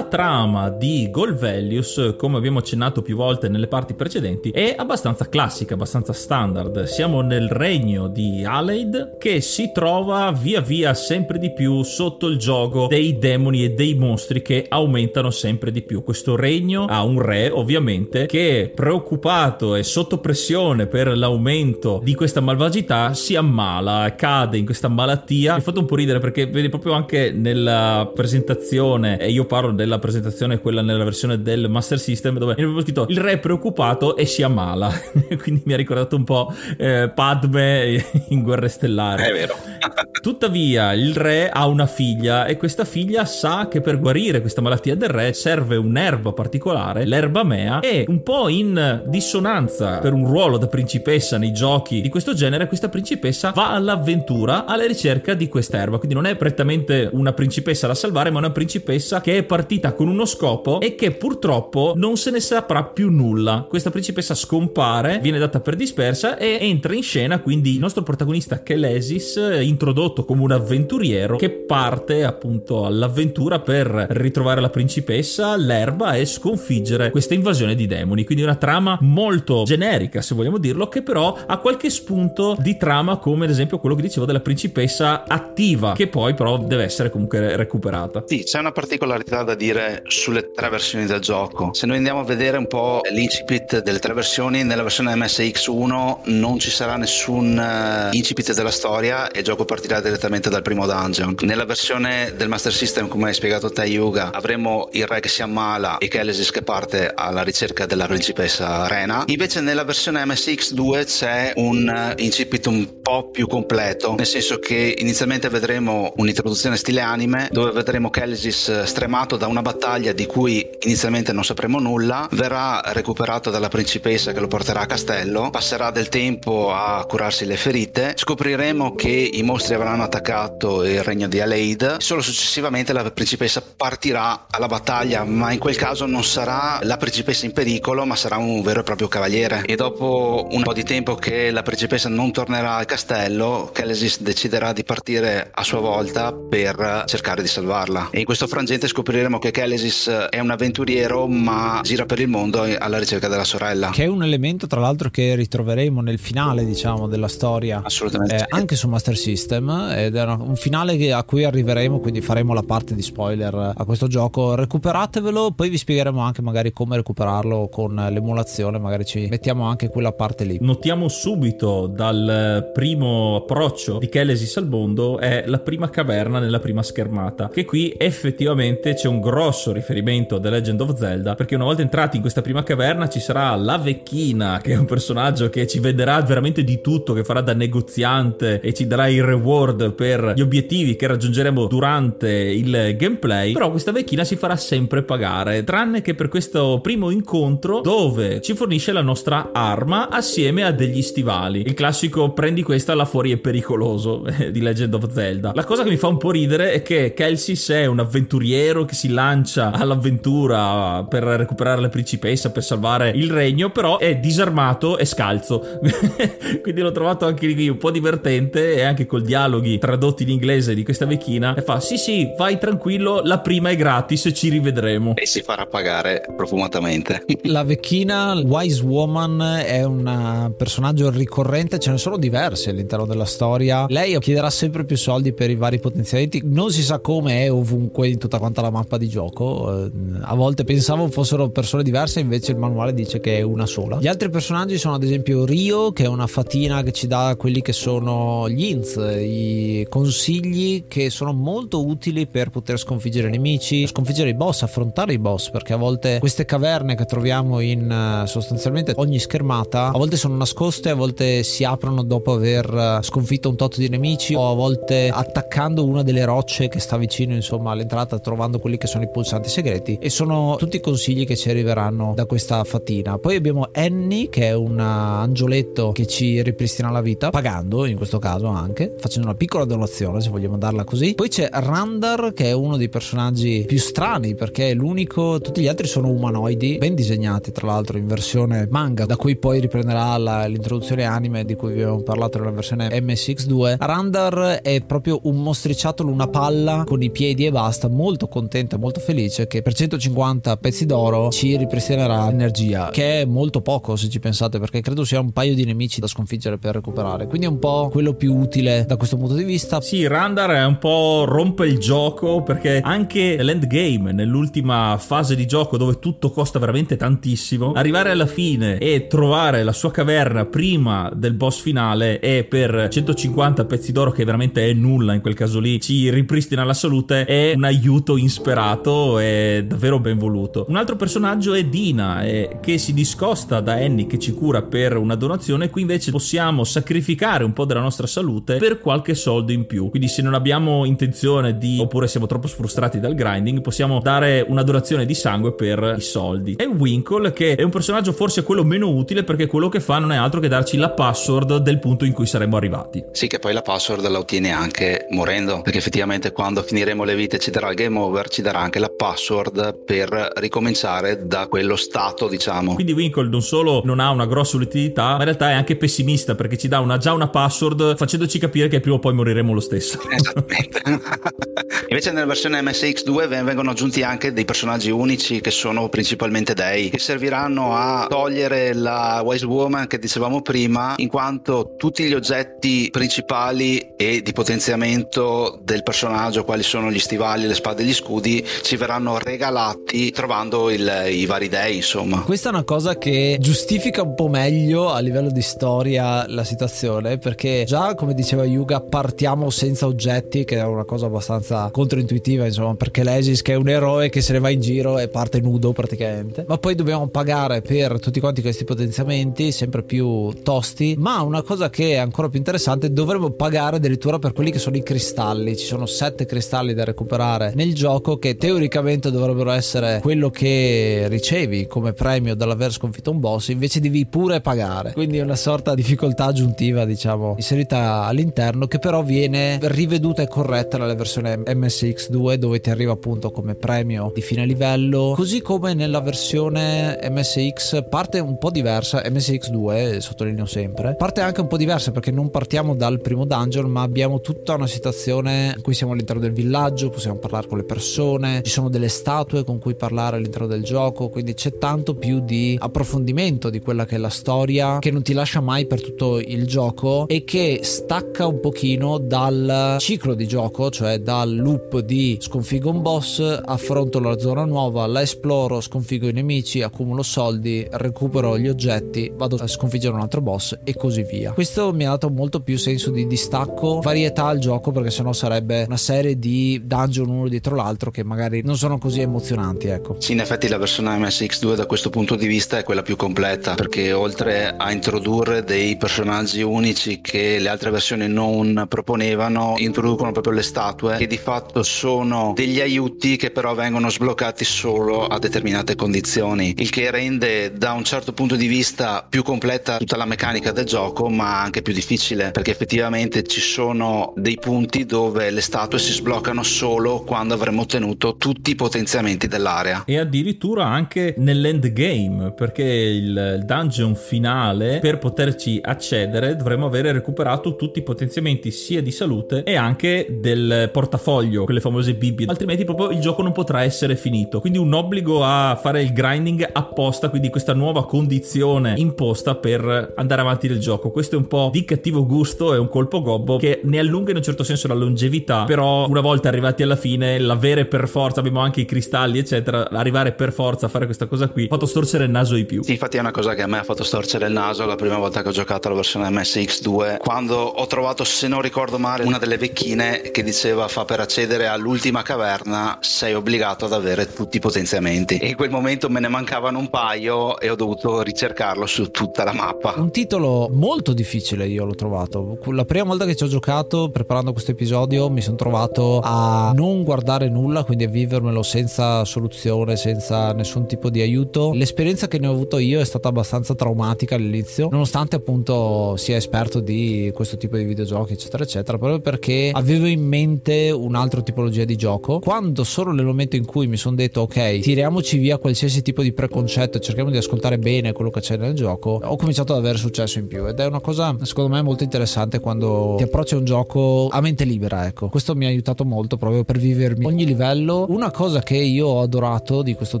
Trama di Golvelius, come abbiamo accennato più volte nelle parti precedenti, è abbastanza classica, abbastanza standard. Siamo nel regno di Aleid che si trova via via sempre di più sotto il gioco dei demoni e dei mostri che aumentano sempre di più. Questo regno ha un re, ovviamente, che preoccupato e sotto pressione per l'aumento di questa malvagità si ammala, cade in questa malattia. Mi ha fatto un po' ridere perché vedi proprio anche nella presentazione e io parlo parlo della presentazione, quella nella versione del Master System, dove è proprio scritto il re è preoccupato e si ammala. Quindi mi ha ricordato un po' eh, Padme in Guerre Stellari. È vero. Tuttavia, il re ha una figlia e questa figlia sa che per guarire questa malattia del re serve un'erba particolare, l'erba mea, e un po' in dissonanza per un ruolo da principessa nei giochi di questo genere, questa principessa va all'avventura alla ricerca di questa erba. Quindi non è prettamente una principessa da salvare, ma una principessa che è partita con uno scopo e che purtroppo non se ne saprà più nulla. Questa principessa scompare, viene data per dispersa e entra in scena quindi il nostro protagonista Kelesis, introdotto come un avventuriero che parte appunto all'avventura per ritrovare la principessa, l'erba e sconfiggere questa invasione di demoni. Quindi una trama molto generica, se vogliamo dirlo, che però ha qualche spunto di trama come ad esempio quello che dicevo della principessa attiva, che poi però deve essere comunque recuperata. Sì, c'è una particolarità da dire sulle tre versioni del gioco. Se noi andiamo a vedere un po' l'incipit delle tre versioni, nella versione MSX1 non ci sarà nessun uh, incipit della storia e il gioco partirà direttamente dal primo dungeon. Nella versione del Master System, come hai spiegato te Yuga, avremo il re che si ammala e Kelesis che parte alla ricerca della principessa Rena. Invece nella versione MSX2 c'è un uh, incipit un po' più completo, nel senso che inizialmente vedremo un'introduzione stile anime dove vedremo Kelesis stremato fermato da una battaglia di cui inizialmente non sapremo nulla, verrà recuperato dalla principessa che lo porterà a castello, passerà del tempo a curarsi le ferite, scopriremo che i mostri avranno attaccato il regno di Aleid, solo successivamente la principessa partirà alla battaglia, ma in quel caso non sarà la principessa in pericolo, ma sarà un vero e proprio cavaliere. E dopo un po' di tempo che la principessa non tornerà al castello, Kelesis deciderà di partire a sua volta per cercare di salvarla. E in questo frangente scopriremo che Kelesis è un avventuriero ma gira per il mondo alla ricerca della sorella. Che è un elemento tra l'altro che ritroveremo nel finale diciamo della storia. Assolutamente. Eh, anche su Master System ed è un finale a cui arriveremo quindi faremo la parte di spoiler a questo gioco. Recuperatevelo poi vi spiegheremo anche magari come recuperarlo con l'emulazione magari ci mettiamo anche quella parte lì. Notiamo subito dal primo approccio di Kelesis al mondo è la prima caverna nella prima schermata che qui effettivamente c'è un grosso riferimento a The Legend of Zelda, perché una volta entrati in questa prima caverna ci sarà la vecchina, che è un personaggio che ci vedrà veramente di tutto, che farà da negoziante e ci darà il reward per gli obiettivi che raggiungeremo durante il gameplay, però questa vecchina si farà sempre pagare, tranne che per questo primo incontro dove ci fornisce la nostra arma assieme a degli stivali. Il classico prendi questa là fuori è pericoloso di Legend of Zelda. La cosa che mi fa un po' ridere è che Kelsis è un avventuriero che si lancia all'avventura per recuperare la principessa, per salvare il regno, però è disarmato e scalzo. Quindi l'ho trovato anche lì un po' divertente e anche col dialoghi tradotti in inglese di questa vecchina. E fa: Sì, sì, vai tranquillo, la prima è gratis, ci rivedremo. E si farà pagare profumatamente. la vecchina Wise Woman è un personaggio ricorrente, ce ne sono diversi all'interno della storia. Lei chiederà sempre più soldi per i vari potenziamenti. Non si sa come è ovunque in tutta quanta la mappa di gioco. Eh, a volte pensavo fossero persone diverse, invece il manuale dice che è una sola. Gli altri personaggi sono ad esempio Rio, che è una fatina che ci dà quelli che sono gli inz, i consigli che sono molto utili per poter sconfiggere i nemici, sconfiggere i boss, affrontare i boss, perché a volte queste caverne che troviamo in eh, sostanzialmente ogni schermata, a volte sono nascoste, a volte si aprono dopo aver eh, sconfitto un tot di nemici o a volte attaccando una delle rocce che sta vicino insomma all'entrata trovando quelli quelli che sono i pulsanti segreti e sono tutti consigli che ci arriveranno da questa fatina. Poi abbiamo Annie che è un angioletto che ci ripristina la vita, pagando in questo caso anche, facendo una piccola donazione se vogliamo darla così. Poi c'è Randar che è uno dei personaggi più strani perché è l'unico, tutti gli altri sono umanoidi, ben disegnati tra l'altro in versione manga, da cui poi riprenderà la, l'introduzione anime di cui vi abbiamo parlato nella versione MSX2. Randar è proprio un mostriciattolo, una palla con i piedi e basta, molto contento e molto felice che per 150 pezzi d'oro ci ripristinerà l'energia, che è molto poco se ci pensate perché credo sia un paio di nemici da sconfiggere per recuperare, quindi è un po' quello più utile da questo punto di vista. Sì, Randar è un po' rompe il gioco perché anche nell'endgame, nell'ultima fase di gioco dove tutto costa veramente tantissimo, arrivare alla fine e trovare la sua caverna prima del boss finale e per 150 pezzi d'oro che veramente è nulla in quel caso lì ci ripristina la salute è un aiuto insperato e davvero ben voluto. Un altro personaggio è Dina eh, che si discosta da Annie che ci cura per una donazione qui invece possiamo sacrificare un po' della nostra salute per qualche soldo in più. Quindi se non abbiamo intenzione di oppure siamo troppo frustrati dal grinding possiamo dare una donazione di sangue per i soldi. E Winkle che è un personaggio forse quello meno utile perché quello che fa non è altro che darci la password del punto in cui saremo arrivati. Sì, che poi la password la ottiene anche morendo, perché effettivamente quando finiremo le vite ci darà il game over, ci darà anche la password per ricominciare da quello stato, diciamo. Quindi Winkle non solo non ha una grossa utilità, ma in realtà è anche pessimista perché ci dà una, già una password facendoci capire che prima o poi moriremo lo stesso. Esattamente. Invece nella versione MSX2 vengono aggiunti anche dei personaggi unici che sono principalmente dei, che serviranno a togliere la Wise Woman che dicevamo prima, in quanto tutti gli oggetti principali e di potenziamento del personaggio, quali sono gli stivali, le spade e gli scudi, ci verranno regalati trovando il, i vari dei, insomma. Questa è una cosa che giustifica un po' meglio a livello di storia la situazione, perché già come diceva Yuga partiamo senza oggetti, che è una cosa abbastanza controintuitiva, insomma, perché l'Esis che è un eroe che se ne va in giro e parte nudo praticamente, ma poi dobbiamo pagare per tutti quanti questi potenziamenti sempre più tosti, ma una cosa che è ancora più interessante, dovremmo pagare addirittura per quelli che sono i cristalli, ci sono sette cristalli da recuperare nel gioco che teoricamente dovrebbero essere quello che ricevi come premio dall'aver sconfitto un boss, invece devi pure pagare, quindi è una sorta di difficoltà aggiuntiva diciamo inserita all'interno che però viene riveduta e corretta nella versione MSX2 dove ti arriva appunto come premio di fine livello, così come nella versione MSX parte un po' diversa, MSX2 sottolineo sempre, parte anche un po' diversa perché non partiamo dal primo dungeon ma abbiamo tutta una situazione in cui siamo all'interno del villaggio, possiamo parlare con le persone, ci sono delle statue con cui parlare all'interno del gioco, quindi c'è tanto più di approfondimento di quella che è la storia che non ti lascia mai per tutto il gioco e che stacca un pochino dal ciclo di gioco, cioè dal loop di sconfigo un boss, affronto la zona nuova, la esploro, sconfigo i nemici, accumulo soldi, recupero gli oggetti, vado a sconfiggere un altro boss e così via. Questo mi ha dato molto più senso di distacco, varietà al gioco perché sennò sarebbe una serie di dungeon uno dietro l'altro che magari non sono così emozionanti, ecco. Sì, in effetti la versione MSX2 da questo punto di vista è quella più completa perché oltre a introdurre dei personaggi unici che le altre versioni non proponevano, introducono proprio le statue che di fatto sono degli aiuti che però vengono sbloccati solo a determinate condizioni, il che rende da un certo punto di vista più completa tutta la meccanica del gioco, ma anche più difficile perché effettivamente ci sono dei punti dove le statue si sbloccano solo quando avremo ottenuto tutti i potenziamenti dell'area. E addirittura anche nell'endgame, perché il dungeon finale per poterci accedere dovremo avere recuperato tutti i potenziamenti sia di salute e anche del portafoglio, quelle famose bibbie, altrimenti proprio il gioco non potrà essere finito. Quindi un obbligo a fare il grinding apposta, quindi questa nuova condizione imposta per andare avanti nel gioco. Questo è un po' di cattivo gusto, è un colpo gobbo che ne allunga in un certo senso la longevità, però una volta arrivati alla fine, l'avere per forza, abbiamo anche i cristalli eccetera, arrivare per forza a fare questa cosa qui, ha fatto storcere il naso di più. Sì, infatti è una cosa che a me ha fatto storcere il naso la prima volta che ho giocato la versione MSX2, quando ho trovato, se non ricordo male, una delle vecchine che diceva fa per accedere all'ultima caverna sei obbligato ad avere tutti i potenziamenti. E in quel momento me ne mancavano un paio e ho dovuto ricercarlo su tutta la mappa. Un titolo molto difficile io l'ho trovato. La prima volta che ci ho giocato preparando questo episodio mi sono trovato a non guardare nulla sola, quindi a vivermelo senza soluzione, senza nessun tipo di aiuto. L'esperienza che ne ho avuto io è stata abbastanza traumatica all'inizio, nonostante appunto sia esperto di questo tipo di videogiochi, eccetera, eccetera, proprio perché avevo in mente un'altra tipologia di gioco. Quando solo nel momento in cui mi sono detto ok, tiriamoci via qualsiasi tipo di preconcetto cerchiamo di ascoltare bene quello che c'è nel gioco, ho cominciato ad avere successo in più ed è una cosa secondo me molto interessante quando ti approcci a un gioco a mente libera, ecco. Questo mi ha aiutato molto proprio per vivermi ogni livello. Una cosa che io ho adorato di questo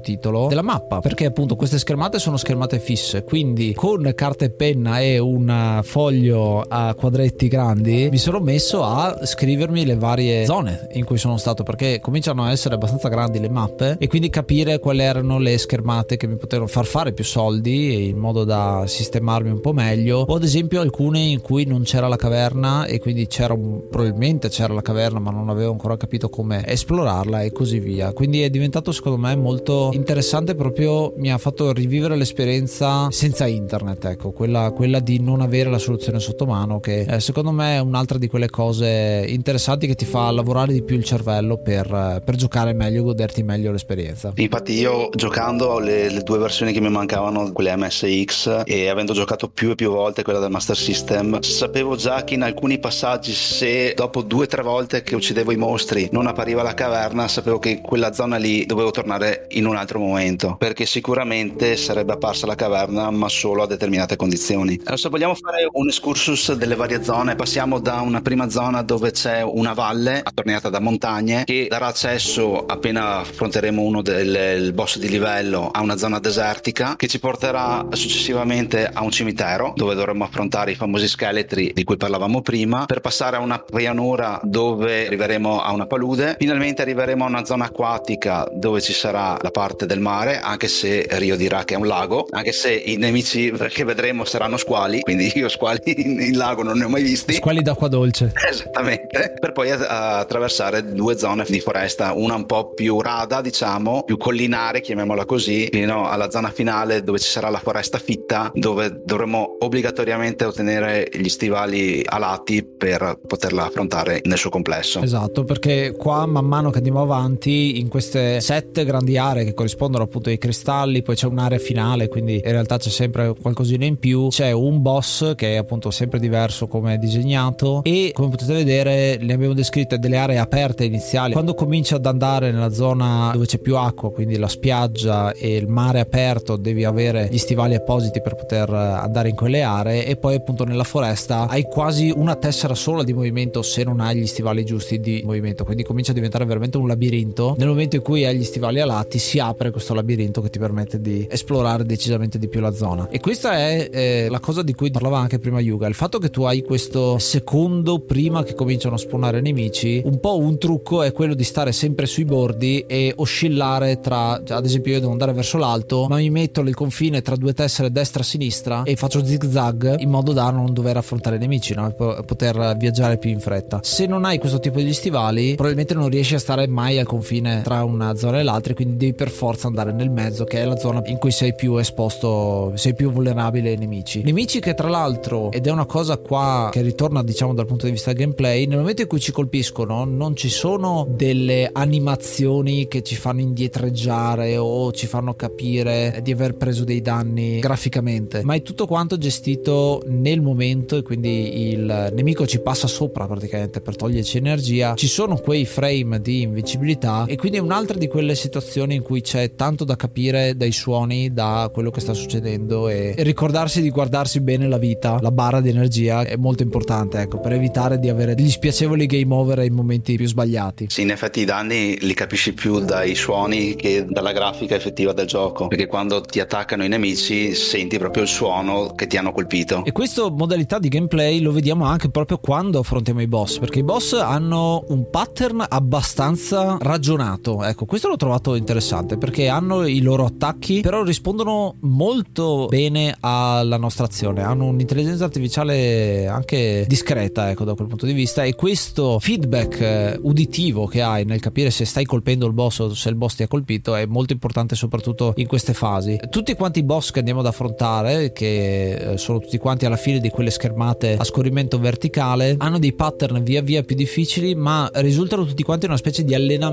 titolo della mappa, perché appunto queste schermate sono schermate fisse, quindi con carta e penna e un foglio a quadretti grandi mi sono messo a scrivermi le varie zone in cui sono stato perché cominciano a essere abbastanza grandi le mappe e quindi capire quali erano le schermate che mi potevano far fare più soldi in modo da sistemarmi un po' meglio. O ad esempio alcune in cui non c'era la caverna e quindi c'era probabilmente c'era la caverna ma non avevo ancora capito come esplorarla e così via. Quindi è diventato secondo me molto interessante proprio mi ha fatto rivivere l'esperienza senza internet ecco quella, quella di non avere la soluzione sotto mano che eh, secondo me è un'altra di quelle cose interessanti che ti fa lavorare di più il cervello per, per giocare meglio e goderti meglio l'esperienza. Infatti io giocando le, le due versioni che mi mancavano quelle MSX e avendo giocato più e più volte quella del Master System sapevo già che in alcuni passaggi se dopo due o tre volte che uccidevo i mostri non appariva la caverna sapevo che in quella zona lì dovevo tornare in un altro momento perché sicuramente sarebbe apparsa la caverna ma solo a determinate condizioni. Allora, se vogliamo fare un excursus delle varie zone passiamo da una prima zona dove c'è una valle attorniata da montagne che darà accesso appena affronteremo uno del boss di livello a una zona desertica che ci porterà successivamente a un cimitero dove dovremo affrontare i famosi scheletri di cui parlavamo prima per passare a una pianura dove arriveremo a una palude. Finalmente arriveremo a una zona acquatica dove ci sarà la parte del mare anche se Rio dirà che è un lago anche se i nemici che vedremo saranno squali quindi io squali in, in lago non ne ho mai visti squali d'acqua dolce esattamente per poi attraversare due zone di foresta una un po' più rada diciamo più collinare chiamiamola così fino alla zona finale dove ci sarà la foresta fitta dove dovremo obbligatoriamente ottenere gli stivali alati per poterla affrontare nel suo complesso. Esatto, perché qua man mano che andiamo avanti in queste sette grandi aree che corrispondono appunto ai cristalli, poi c'è un'area finale, quindi in realtà c'è sempre qualcosina in più, c'è un boss che è appunto sempre diverso come disegnato e come potete vedere le abbiamo descritte delle aree aperte iniziali. Quando comincia ad andare nella zona dove c'è più acqua, quindi la spiaggia e il mare aperto, devi avere gli stivali appositi per poter andare in quelle aree e poi appunto nella foresta hai quasi una tessera sola di movimento se non hai gli stivali giusti di movimento. Quindi comincia a diventare veramente un labirinto nel momento in cui hai gli stivali alati si apre questo labirinto che ti permette di esplorare decisamente di più la zona e questa è eh, la cosa di cui parlava anche prima Yuga il fatto che tu hai questo secondo prima che cominciano a spawnare nemici un po' un trucco è quello di stare sempre sui bordi e oscillare tra ad esempio io devo andare verso l'alto ma mi metto nel confine tra due tessere destra sinistra e faccio zig zag in modo da non dover affrontare nemici no? poter viaggiare più in fretta se non hai questo tipo di stivali probabilmente non riesci a stare mai al confine tra una zona e l'altra quindi devi per forza andare nel mezzo che è la zona in cui sei più esposto sei più vulnerabile ai nemici. Nemici che tra l'altro ed è una cosa qua che ritorna diciamo dal punto di vista gameplay nel momento in cui ci colpiscono non ci sono delle animazioni che ci fanno indietreggiare o ci fanno capire di aver preso dei danni graficamente ma è tutto quanto gestito nel momento e quindi il nemico ci passa sopra praticamente per toglierci energia. Ci sono quei frame di invincibilità e quindi è un'altra di quelle situazioni in cui c'è tanto da capire dai suoni da quello che sta succedendo e, e ricordarsi di guardarsi bene la vita la barra di energia è molto importante ecco per evitare di avere degli spiacevoli game over ai momenti più sbagliati. Sì in effetti i danni li capisci più dai suoni che dalla grafica effettiva del gioco perché quando ti attaccano i nemici senti proprio il suono che ti hanno colpito. E questa modalità di gameplay lo vediamo anche proprio quando affrontiamo i boss perché i boss hanno un pattern abbastanza ragionato. Ecco questo l'ho trovato interessante perché hanno i loro attacchi però rispondono molto bene alla nostra azione. Hanno un'intelligenza artificiale anche discreta ecco da quel punto di vista. E questo feedback eh, uditivo che hai nel capire se stai colpendo il boss o se il boss ti ha colpito è molto importante soprattutto in queste fasi. Tutti quanti i boss che andiamo ad affrontare che eh, sono tutti quanti alla fine di quelle schermate a scorrimento verticale hanno dei pattern via via più difficili ma risultano tutti quanti una specie di allenamento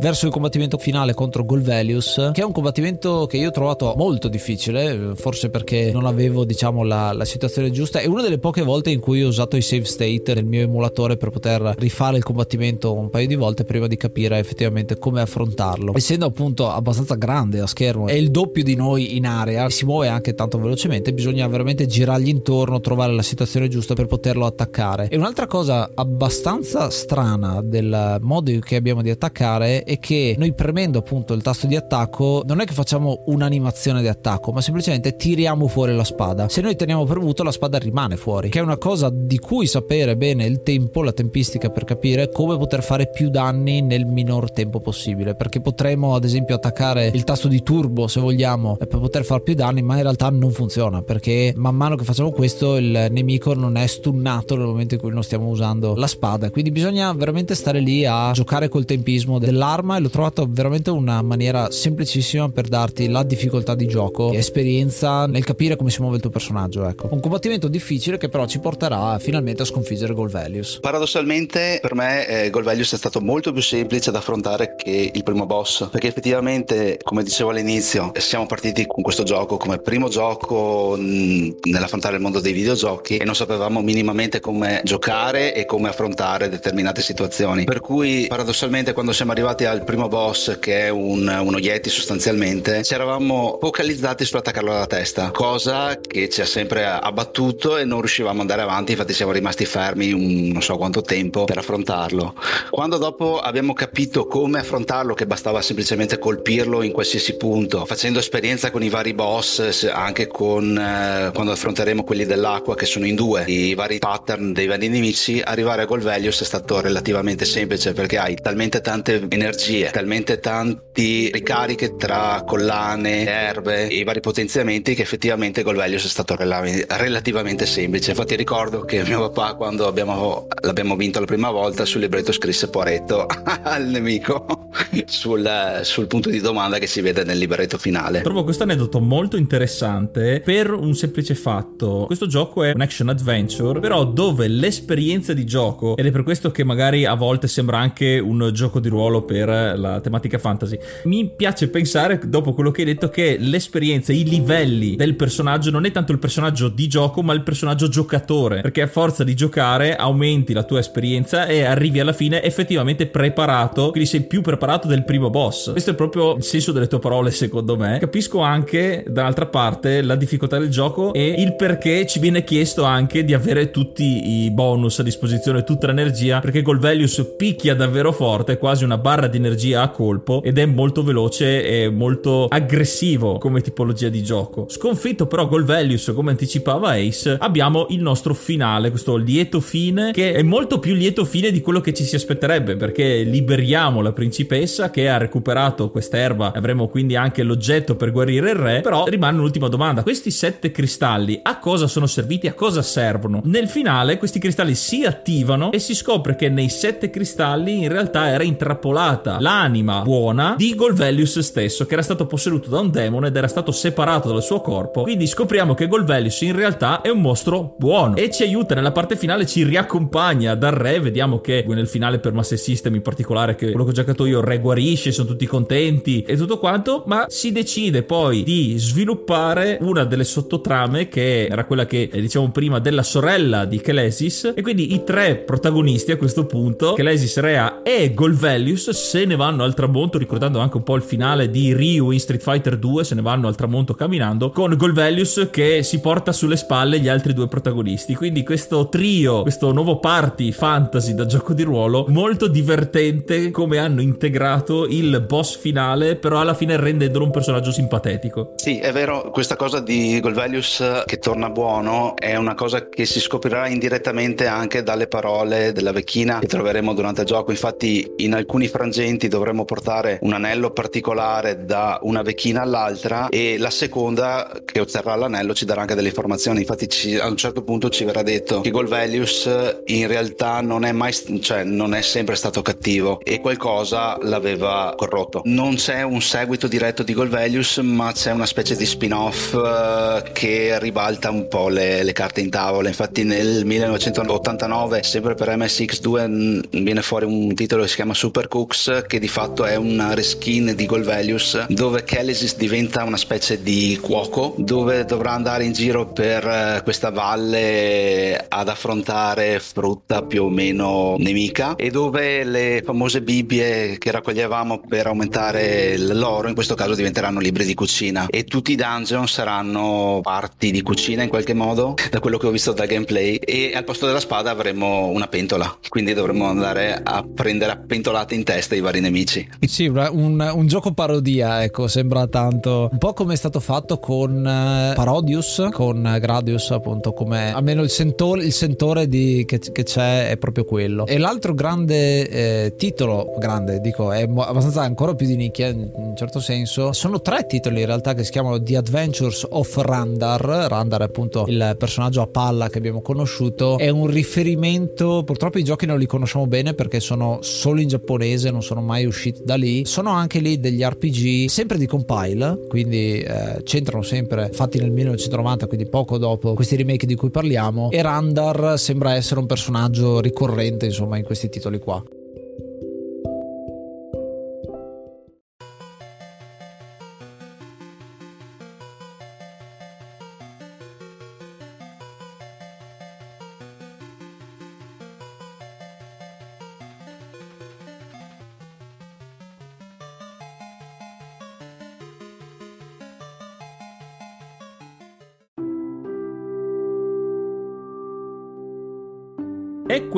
verso il combattimento finale contro Golvelius, che è un combattimento che io ho trovato molto difficile, forse perché non avevo diciamo la, la situazione giusta. È una delle poche volte in cui ho usato i save state nel mio emulatore per poter rifare il combattimento un paio di volte prima di capire effettivamente come affrontarlo. Essendo appunto abbastanza grande a schermo, è il doppio di noi in area, si muove anche tanto velocemente, bisogna veramente girargli intorno, trovare la situazione giusta per poterlo attaccare. E un'altra cosa abbastanza strana del modo che abbiamo di attaccare è che noi premendo appunto il tasto di attacco non è che facciamo un'animazione di attacco, ma semplicemente tiriamo fuori la spada. Se noi teniamo premuto la spada rimane fuori, che è una cosa di cui sapere bene il tempo, la tempistica per capire come poter fare più danni nel minor tempo possibile, perché potremo ad esempio attaccare il tasto di turbo se vogliamo per poter fare più danni, ma in realtà non funziona perché man mano che facciamo questo il nemico non è stunnato nel momento in cui non stiamo usando la spada, quindi bisogna veramente stare lì a giocare col tempismo dell'arma e l'ho trovato veramente una maniera semplicissima per darti la difficoltà di gioco e esperienza nel capire come si muove il tuo personaggio, ecco. Un combattimento difficile che però ci porterà finalmente a sconfiggere Gold Values. Paradossalmente per me eh, Gold Values è stato molto più semplice da affrontare che il primo boss, perché effettivamente, come dicevo all'inizio, siamo partiti con questo gioco come primo gioco mh, nell'affrontare il mondo dei videogiochi e non sapevamo minimamente come giocare e come affrontare determinate situazioni. Per cui paradossalmente quando siamo arrivati al primo boss, che è un, uno Yeti sostanzialmente, ci eravamo focalizzati sull'attaccarlo alla testa, cosa che ci ha sempre abbattuto e non riuscivamo ad andare avanti, infatti siamo rimasti fermi un non so quanto tempo per affrontarlo. Quando dopo abbiamo capito come affrontarlo, che bastava semplicemente colpirlo in qualsiasi punto, facendo esperienza con i vari boss, anche con eh, quando affronteremo quelli dell'acqua che sono in due, i vari pattern dei vari nemici, arrivare a Golvelius è stato relativamente semplice perché hai talmente tante energie, talmente tanti ricariche tra collane, erbe e i vari potenziamenti che effettivamente Golvelius è stato relativamente semplice. Infatti ricordo che mio papà quando abbiamo, l'abbiamo vinto la prima volta sul libretto scrisse Poretto al nemico sul, sul punto di domanda che si vede nel libretto finale. Trovo questo aneddoto molto interessante per un semplice fatto. Questo gioco è un action adventure, però dove l'esperienza di gioco, ed è per questo che magari a volte sembra anche un gioco di ruolo per la tematica fantasy, mi piace pensare, dopo quello che hai detto, che l'esperienza, i livelli del personaggio non è tanto il personaggio di gioco, ma il personaggio giocatore, perché a forza di giocare aumenti la tua esperienza e arrivi alla fine effettivamente preparato, quindi sei più preparato del primo boss. Questo è proprio il senso delle tue parole, secondo me. Capisco anche, dall'altra parte, la difficoltà del gioco e il perché ci viene chiesto anche di avere tutti i bonus a disposizione, tutta l'energia, perché Golvelius picchia davvero forte, quasi una barra di energia a colpo ed è molto veloce e molto aggressivo come tipologia di gioco. Sconfitto però Golvelius, come anticipava Ace, abbiamo il nostro finale, questo lieto fine che è molto più lieto fine di quello che ci si aspetterebbe, perché liberiamo la principessa che ha recuperato quest'erba, avremo quindi anche l'oggetto per guarire il re, però rimane un'ultima domanda. Questi sette cristalli a cosa sono serviti? A cosa servono? Nel finale questi cristalli si attivano e si scopre che nei sette cristalli in realtà era intrappolata l'anima buona di Golvelius stesso, che era stato posseduto da un demone ed era stato separato dal suo corpo. Quindi scopriamo che Golvelius in realtà è un mostro buono e ci aiuta nella parte finale, ci riaccompagna dal re. Vediamo che nel finale per Master System in particolare, che quello che ho giocato io, il re guarisce, sono tutti contenti e tutto quanto, ma si decide poi di sviluppare una delle sottotrame che era quella che diciamo prima della sorella di Kelesis e quindi i tre protagonisti a questo punto, Kelesis, Rea e Golvelius, se ne vanno al tramonto, ricordando anche un po' il finale di Ryu in Street Fighter 2, se ne vanno al tramonto camminando, con Golvelius che si porta sulle spalle gli altri due protagonisti. Quindi questo trio, questo nuovo party fantasy da gioco di ruolo, molto divertente come hanno integrato il boss finale, però alla fine rendendolo un personaggio simpatetico. Sì, è vero, questa cosa di Golvelius che torna buono è una cosa che si scoprirà indirettamente anche dalle parole della vecchina che troveremo durante il gioco. Infatti, in alcuni frangenti dovremo portare un anello particolare da una vecchina all'altra e la seconda che otterrà l'anello ci darà anche delle informazioni. Infatti, ci, a un certo punto ci verrà detto che Golvelius in realtà non è mai, cioè non è sempre stato cattivo e qualcosa l'aveva corrotto. Non c'è un seguito diretto di Golvelius, ma c'è una specie di spin-off uh, che ribalta un po' le, le, carte in tavola. Infatti, nel 1989, sempre per MSX2, viene fuori un titolo che si chiama Super Cooks che di fatto è una reskin di Golvelius dove Kellysis diventa una specie di cuoco dove dovrà andare in giro per eh, questa valle ad affrontare frutta più o meno nemica e dove le famose bibbie che raccoglievamo per aumentare l'oro in questo caso diventeranno libri di cucina. E tutti i dungeon saranno parti di cucina in qualche modo da quello che ho visto dal gameplay. E al posto della spada avremo una pentola. Quindi dovremo andare a prendere a pentolate in testa i vari nemici. Sì un, un gioco parodia ecco sembra tanto. Un po' come è stato fatto con uh, Parodius con Gradius appunto come almeno il sentore, il sentore di, che, che, c'è è proprio quello. E l'altro grande eh, titolo grande dico è abbastanza ancora più di nicchia in un certo senso sono tre titoli in realtà che si chiamano The Adventures of Randar. Randar è appunto il personaggio a palla che abbiamo conosciuto. È un riferimento purtroppo i giochi non li conosciamo bene perché sono solo in giapponese non sono mai usciti da lì. Sono anche lì degli RPG sempre di compile quindi eh, c'entrano sempre fatti nel 1990 quindi poco dopo questi remake di cui parliamo. E Randar sembra essere un personaggio ricorrente insomma in questi titoli qua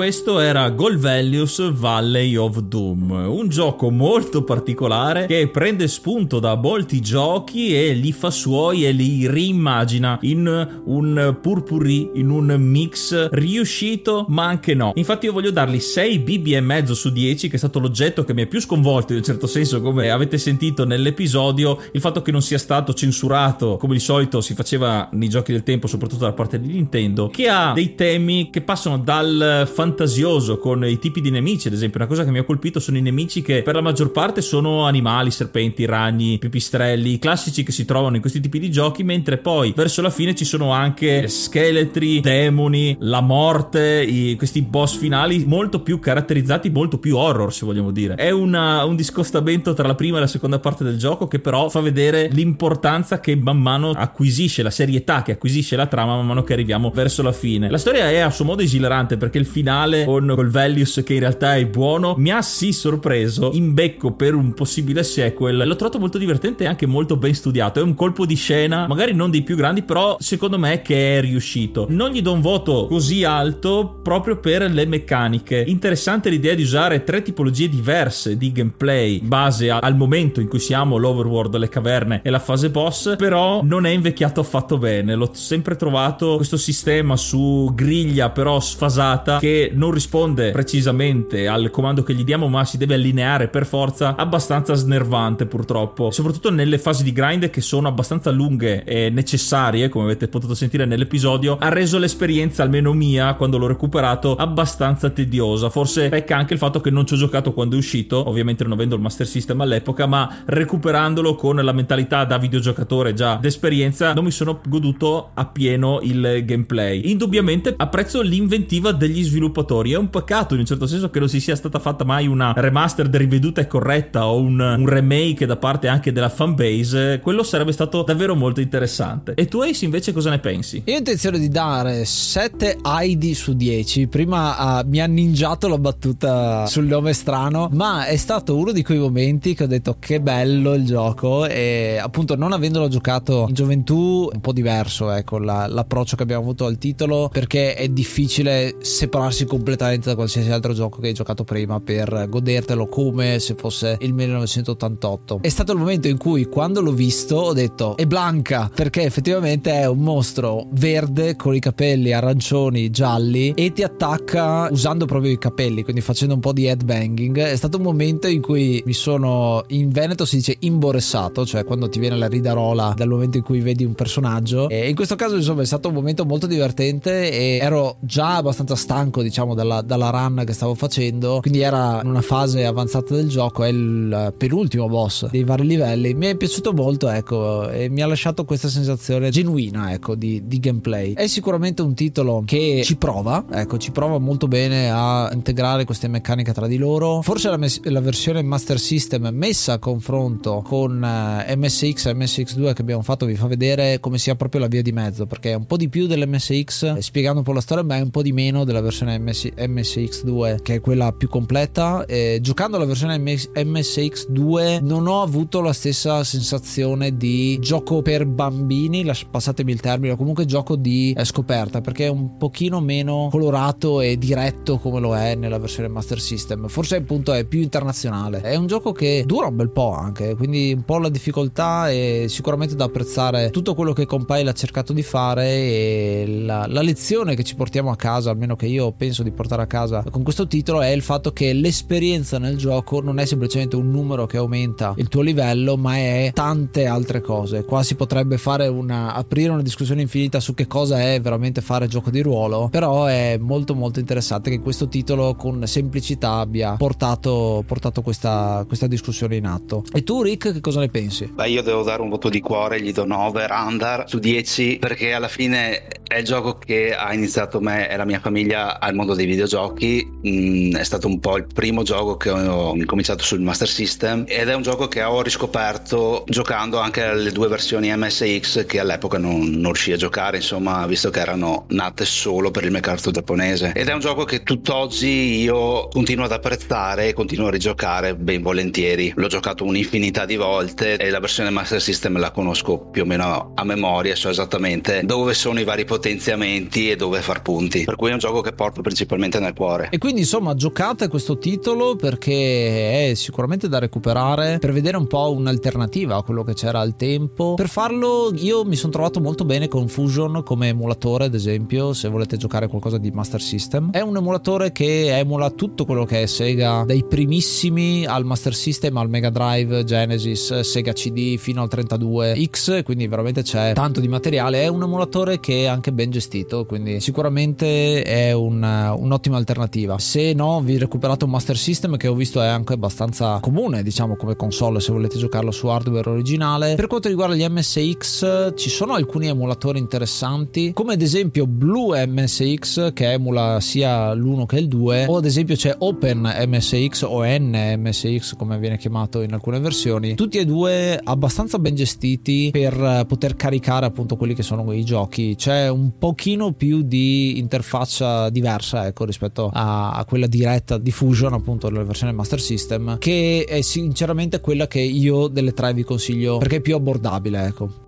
questo era Golvelius Valley of Doom, un gioco molto particolare che prende spunto da molti giochi e li fa suoi e li reimmagina in un purpurri, in un mix riuscito ma anche no. Infatti io voglio dargli 6 BB e mezzo su 10 che è stato l'oggetto che mi ha più sconvolto in un certo senso come avete sentito nell'episodio, il fatto che non sia stato censurato come di solito si faceva nei giochi del tempo soprattutto da parte di Nintendo, che ha dei temi che passano dal fantasioso con i tipi di nemici, ad esempio. Una cosa che mi ha colpito sono i nemici che per la maggior parte sono animali, serpenti, ragni, pipistrelli, classici che si trovano in questi tipi di giochi, mentre poi verso la fine ci sono anche scheletri, demoni, la morte, i, questi boss finali molto più caratterizzati, molto più horror, se vogliamo dire. È una, un discostamento tra la prima e la seconda parte del gioco che però fa vedere l'importanza che man mano acquisisce, la serietà che acquisisce la trama man mano che arriviamo verso la fine. La storia è a suo modo esilarante perché il finale con col Velius che in realtà è buono. Mi ha sì sorpreso in becco per un possibile sequel. L'ho trovato molto divertente e anche molto ben studiato. È un colpo di scena magari non dei più grandi però secondo me che è riuscito. Non gli do un voto così alto proprio per le meccaniche. Interessante l'idea di usare tre tipologie diverse di gameplay base al momento in cui siamo l'overworld le caverne e la fase boss però non è invecchiato affatto bene. L'ho sempre trovato questo sistema su griglia però sfasata che non risponde precisamente al comando che gli diamo, ma si deve allineare per forza, abbastanza snervante purtroppo. Soprattutto nelle fasi di grind che sono abbastanza lunghe e necessarie, come avete potuto sentire nell'episodio, ha reso l'esperienza, almeno mia, quando l'ho recuperato, abbastanza tediosa. Forse pecca anche il fatto che non ci ho giocato quando è uscito, ovviamente non avendo il Master System all'epoca, ma recuperandolo con la mentalità da videogiocatore già d'esperienza, non mi sono goduto appieno il gameplay. Indubbiamente apprezzo l'inventiva degli sviluppatori sviluppatori. È un peccato in un certo senso che non si sia stata fatta mai una remastered riveduta e corretta o un, un remake da parte anche della fanbase. Quello sarebbe stato davvero molto interessante. E tu Ace invece cosa ne pensi? Io ho intenzione di dare 7 ID su 10. Prima uh, mi ha ninjato la battuta sul nome strano, ma è stato uno di quei momenti che ho detto che bello il gioco e appunto non avendolo giocato in gioventù un po' diverso ecco la, l'approccio che abbiamo avuto al titolo perché è difficile separarsi completamente da qualsiasi altro gioco che hai giocato prima per godertelo come se fosse il 1988. È stato il momento in cui quando l'ho visto ho detto è Blanca perché effettivamente è un mostro verde con i capelli arancioni, gialli e ti attacca usando proprio i capelli, quindi facendo un po' di headbanging. È stato un momento in cui mi sono in Veneto si dice imboressato, cioè quando ti viene la ridarola dal momento in cui vedi un personaggio. E in questo caso insomma è stato un momento molto divertente e ero già abbastanza stanco stanco diciamo dalla, dalla run che stavo facendo. Quindi era in una fase avanzata del gioco è il penultimo boss dei vari livelli. Mi è piaciuto molto ecco e mi ha lasciato questa sensazione genuina ecco di, di gameplay. È sicuramente un titolo che ci prova ecco ci prova molto bene a integrare queste meccaniche tra di loro. Forse la, mes- la versione Master System messa a confronto con eh, MSX e MSX2 che abbiamo fatto vi fa vedere come sia proprio la via di mezzo perché è un po' di più dell'MSX eh, spiegando un po' la storia ma è un po' di meno della versione MS- MSX2 che è quella più completa. E giocando la versione MS- MSX2 non ho avuto la stessa sensazione di gioco per bambini passatemi il termine comunque gioco di eh, scoperta perché è un pochino meno colorato e diretto come lo è nella versione Master System. Forse appunto è più internazionale. È un gioco che dura un bel po' anche quindi un po' la difficoltà e sicuramente da apprezzare tutto quello che Compile ha cercato di fare e la, la lezione che ci portiamo a casa almeno che io penso di portare a casa con questo titolo è il fatto che l'esperienza nel gioco non è semplicemente un numero che aumenta il tuo livello ma è tante altre cose qua si potrebbe fare una aprire una discussione infinita su che cosa è veramente fare gioco di ruolo però è molto molto interessante che questo titolo con semplicità abbia portato, portato questa, questa discussione in atto e tu Rick che cosa ne pensi? Beh io devo dare un voto di cuore gli do 9 Randar su 10 perché alla fine è il gioco che ha iniziato me e la mia famiglia al mondo dei videogiochi mm, è stato un po' il primo gioco che ho cominciato sul Master System ed è un gioco che ho riscoperto giocando anche alle due versioni MSX che all'epoca non, non riuscii a giocare insomma visto che erano nate solo per il mercato giapponese. Ed è un gioco che tutt'oggi io continuo ad apprezzare e continuo a rigiocare ben volentieri. L'ho giocato un'infinità di volte e la versione Master System la conosco più o meno a memoria so esattamente dove sono i vari potenziamenti e dove far punti. Per cui è un gioco che porto principalmente nel cuore. E quindi insomma giocate questo titolo perché è sicuramente da recuperare per vedere un po' un'alternativa a quello che c'era al tempo. Per farlo io mi sono trovato molto bene con Fusion come emulatore ad esempio se volete giocare qualcosa di Master System. È un emulatore che emula tutto quello che è Sega dai primissimi al Master System al Mega Drive Genesis Sega CD fino al 32X quindi veramente c'è tanto di materiale. È un emulatore che è anche ben gestito quindi sicuramente è un, un'ottima alternativa. Se no vi recuperate un Master System che ho visto è anche abbastanza comune diciamo come console se volete giocarlo su hardware originale. Per quanto riguarda gli MSX ci sono alcuni emulatori interessanti come ad esempio Blue MSX che emula sia l'1 che il 2 o ad esempio c'è Open MSX o NMSX come viene chiamato in alcune versioni. Tutti e due abbastanza ben gestiti per poter caricare appunto quelli che sono i giochi. C'è un pochino più di interfaccia diversa ecco rispetto a, a quella diretta di Fusion appunto della versione Master System che è sinceramente quella che io delle tre vi consiglio perché è più abbordabile ecco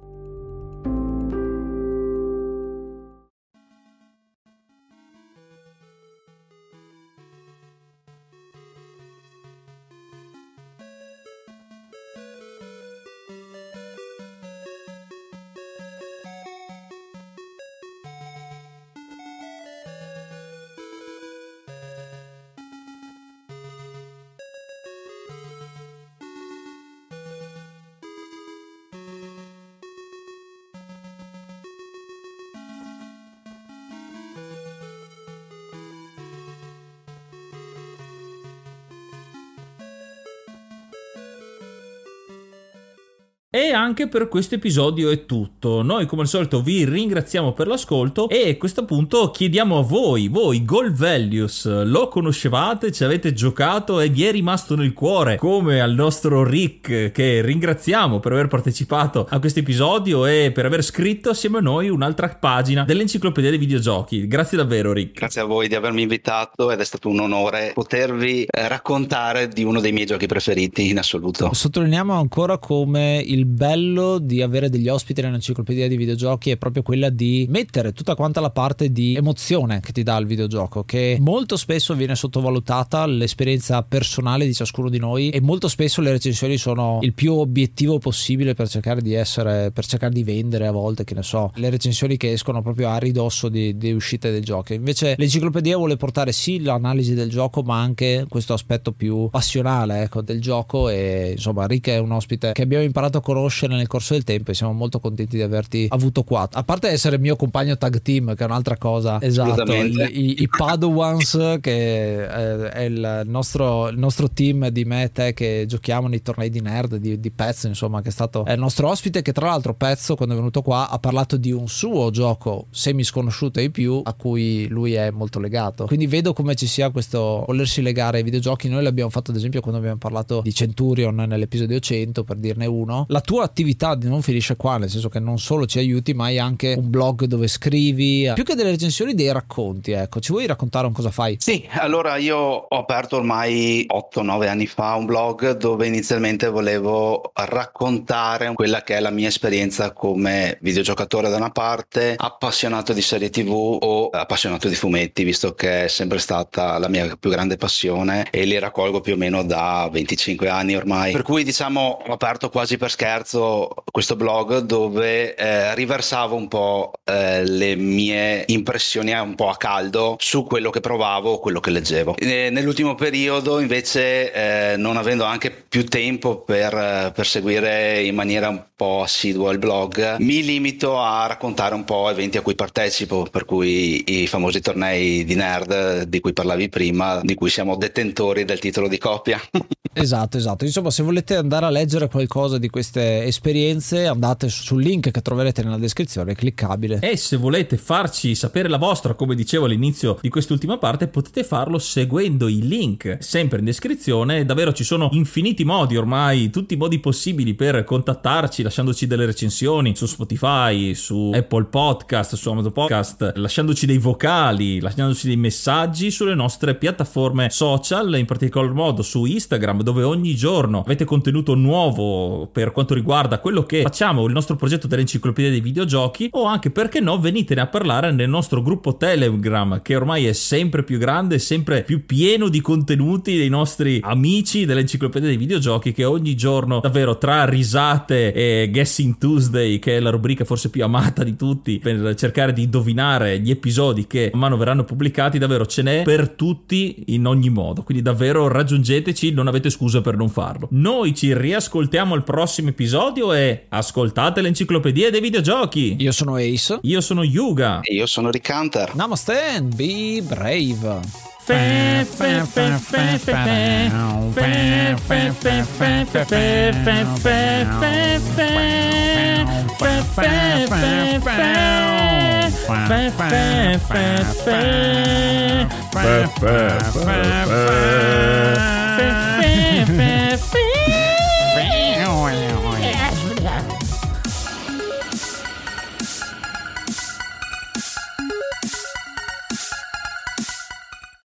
E anche per questo episodio è tutto. Noi come al solito vi ringraziamo per l'ascolto e a questo punto chiediamo a voi, voi Gold Values, lo conoscevate, ci avete giocato e vi è rimasto nel cuore come al nostro Rick che ringraziamo per aver partecipato a questo episodio e per aver scritto assieme a noi un'altra pagina dell'enciclopedia dei videogiochi. Grazie davvero Rick. Grazie a voi di avermi invitato ed è stato un onore potervi eh, raccontare di uno dei miei giochi preferiti in assoluto. Sottolineiamo ancora come il il bello di avere degli ospiti nell'enciclopedia di videogiochi è proprio quella di mettere tutta quanta la parte di emozione che ti dà il videogioco, che molto spesso viene sottovalutata l'esperienza personale di ciascuno di noi e molto spesso le recensioni sono il più obiettivo possibile per cercare di essere, per cercare di vendere a volte, che ne so, le recensioni che escono proprio a ridosso di, di uscite del gioco. Invece l'enciclopedia vuole portare sì l'analisi del gioco, ma anche questo aspetto più passionale ecco, del gioco e insomma Rick è un ospite che abbiamo imparato a conoscere nel corso del tempo e siamo molto contenti di averti avuto qua. A parte essere il mio compagno tag team, che è un'altra cosa. Esatto, i, i, i Padawans, che eh, è il nostro, il nostro, team di me e te che giochiamo nei tornei di nerd, di, di Pezzo, insomma, che è stato il nostro ospite, che tra l'altro Pezzo, quando è venuto qua, ha parlato di un suo gioco semi sconosciuto ai più, a cui lui è molto legato. Quindi vedo come ci sia questo volersi legare ai videogiochi. Noi l'abbiamo fatto ad esempio quando abbiamo parlato di Centurion nell'episodio 100, per dirne uno. La tua attività non finisce qua, nel senso che non solo ci aiuti, ma hai anche un blog dove scrivi, più che delle recensioni, dei racconti. Ecco, ci vuoi raccontare un cosa fai? Sì, allora io ho aperto ormai 8-9 anni fa un blog dove inizialmente volevo raccontare quella che è la mia esperienza come videogiocatore da una parte, appassionato di serie tv o appassionato di fumetti, visto che è sempre stata la mia più grande passione e li raccolgo più o meno da 25 anni ormai. Per cui diciamo ho aperto quasi per scherzo questo blog dove eh, riversavo un po' eh, le mie impressioni un po' a caldo su quello che provavo, quello che leggevo. E nell'ultimo periodo invece eh, non avendo anche più tempo per, per seguire in maniera un po' assidua il blog, mi limito a raccontare un po' eventi a cui partecipo, per cui i famosi tornei di nerd di cui parlavi prima, di cui siamo detentori del titolo di coppia. esatto, esatto. Insomma, se volete andare a leggere qualcosa di queste esperienze, andate sul link che troverete nella descrizione, cliccabile. E se volete farci sapere la vostra, come dicevo all'inizio di quest'ultima parte, potete farlo seguendo i link sempre in descrizione. Davvero ci sono infiniti modi ormai, tutti i modi possibili per contattarci, lasciandoci delle recensioni su Spotify, su Apple Podcast, su Amazon Podcast, lasciandoci dei vocali, lasciandoci dei messaggi sulle nostre piattaforme social, in particolar modo su Instagram, dove ogni giorno avete contenuto nuovo per quanto riguarda quello che facciamo, il nostro progetto dell'enciclopedia dei videogiochi, o anche perché no, venitene a parlare nel nostro gruppo Telegram, che ormai è sempre più grande, sempre più pieno di contenuti dei nostri amici dell'enciclopedia dei videogiochi, che ogni giorno davvero tra risate e Guessing Tuesday, che è la rubrica forse più amata di tutti, per cercare di indovinare gli episodi che man mano verranno pubblicati, davvero ce n'è per tutti in ogni modo. Quindi davvero raggiungeteci, non avete scuse per non farlo. Noi ci riascoltiamo al prossimo episodio e ascoltate l'enciclopedia dei videogiochi. Io sono Ace. Io sono Yuga. E io sono Rick Hunter. Namaste and be brave. Fe, fe, fe.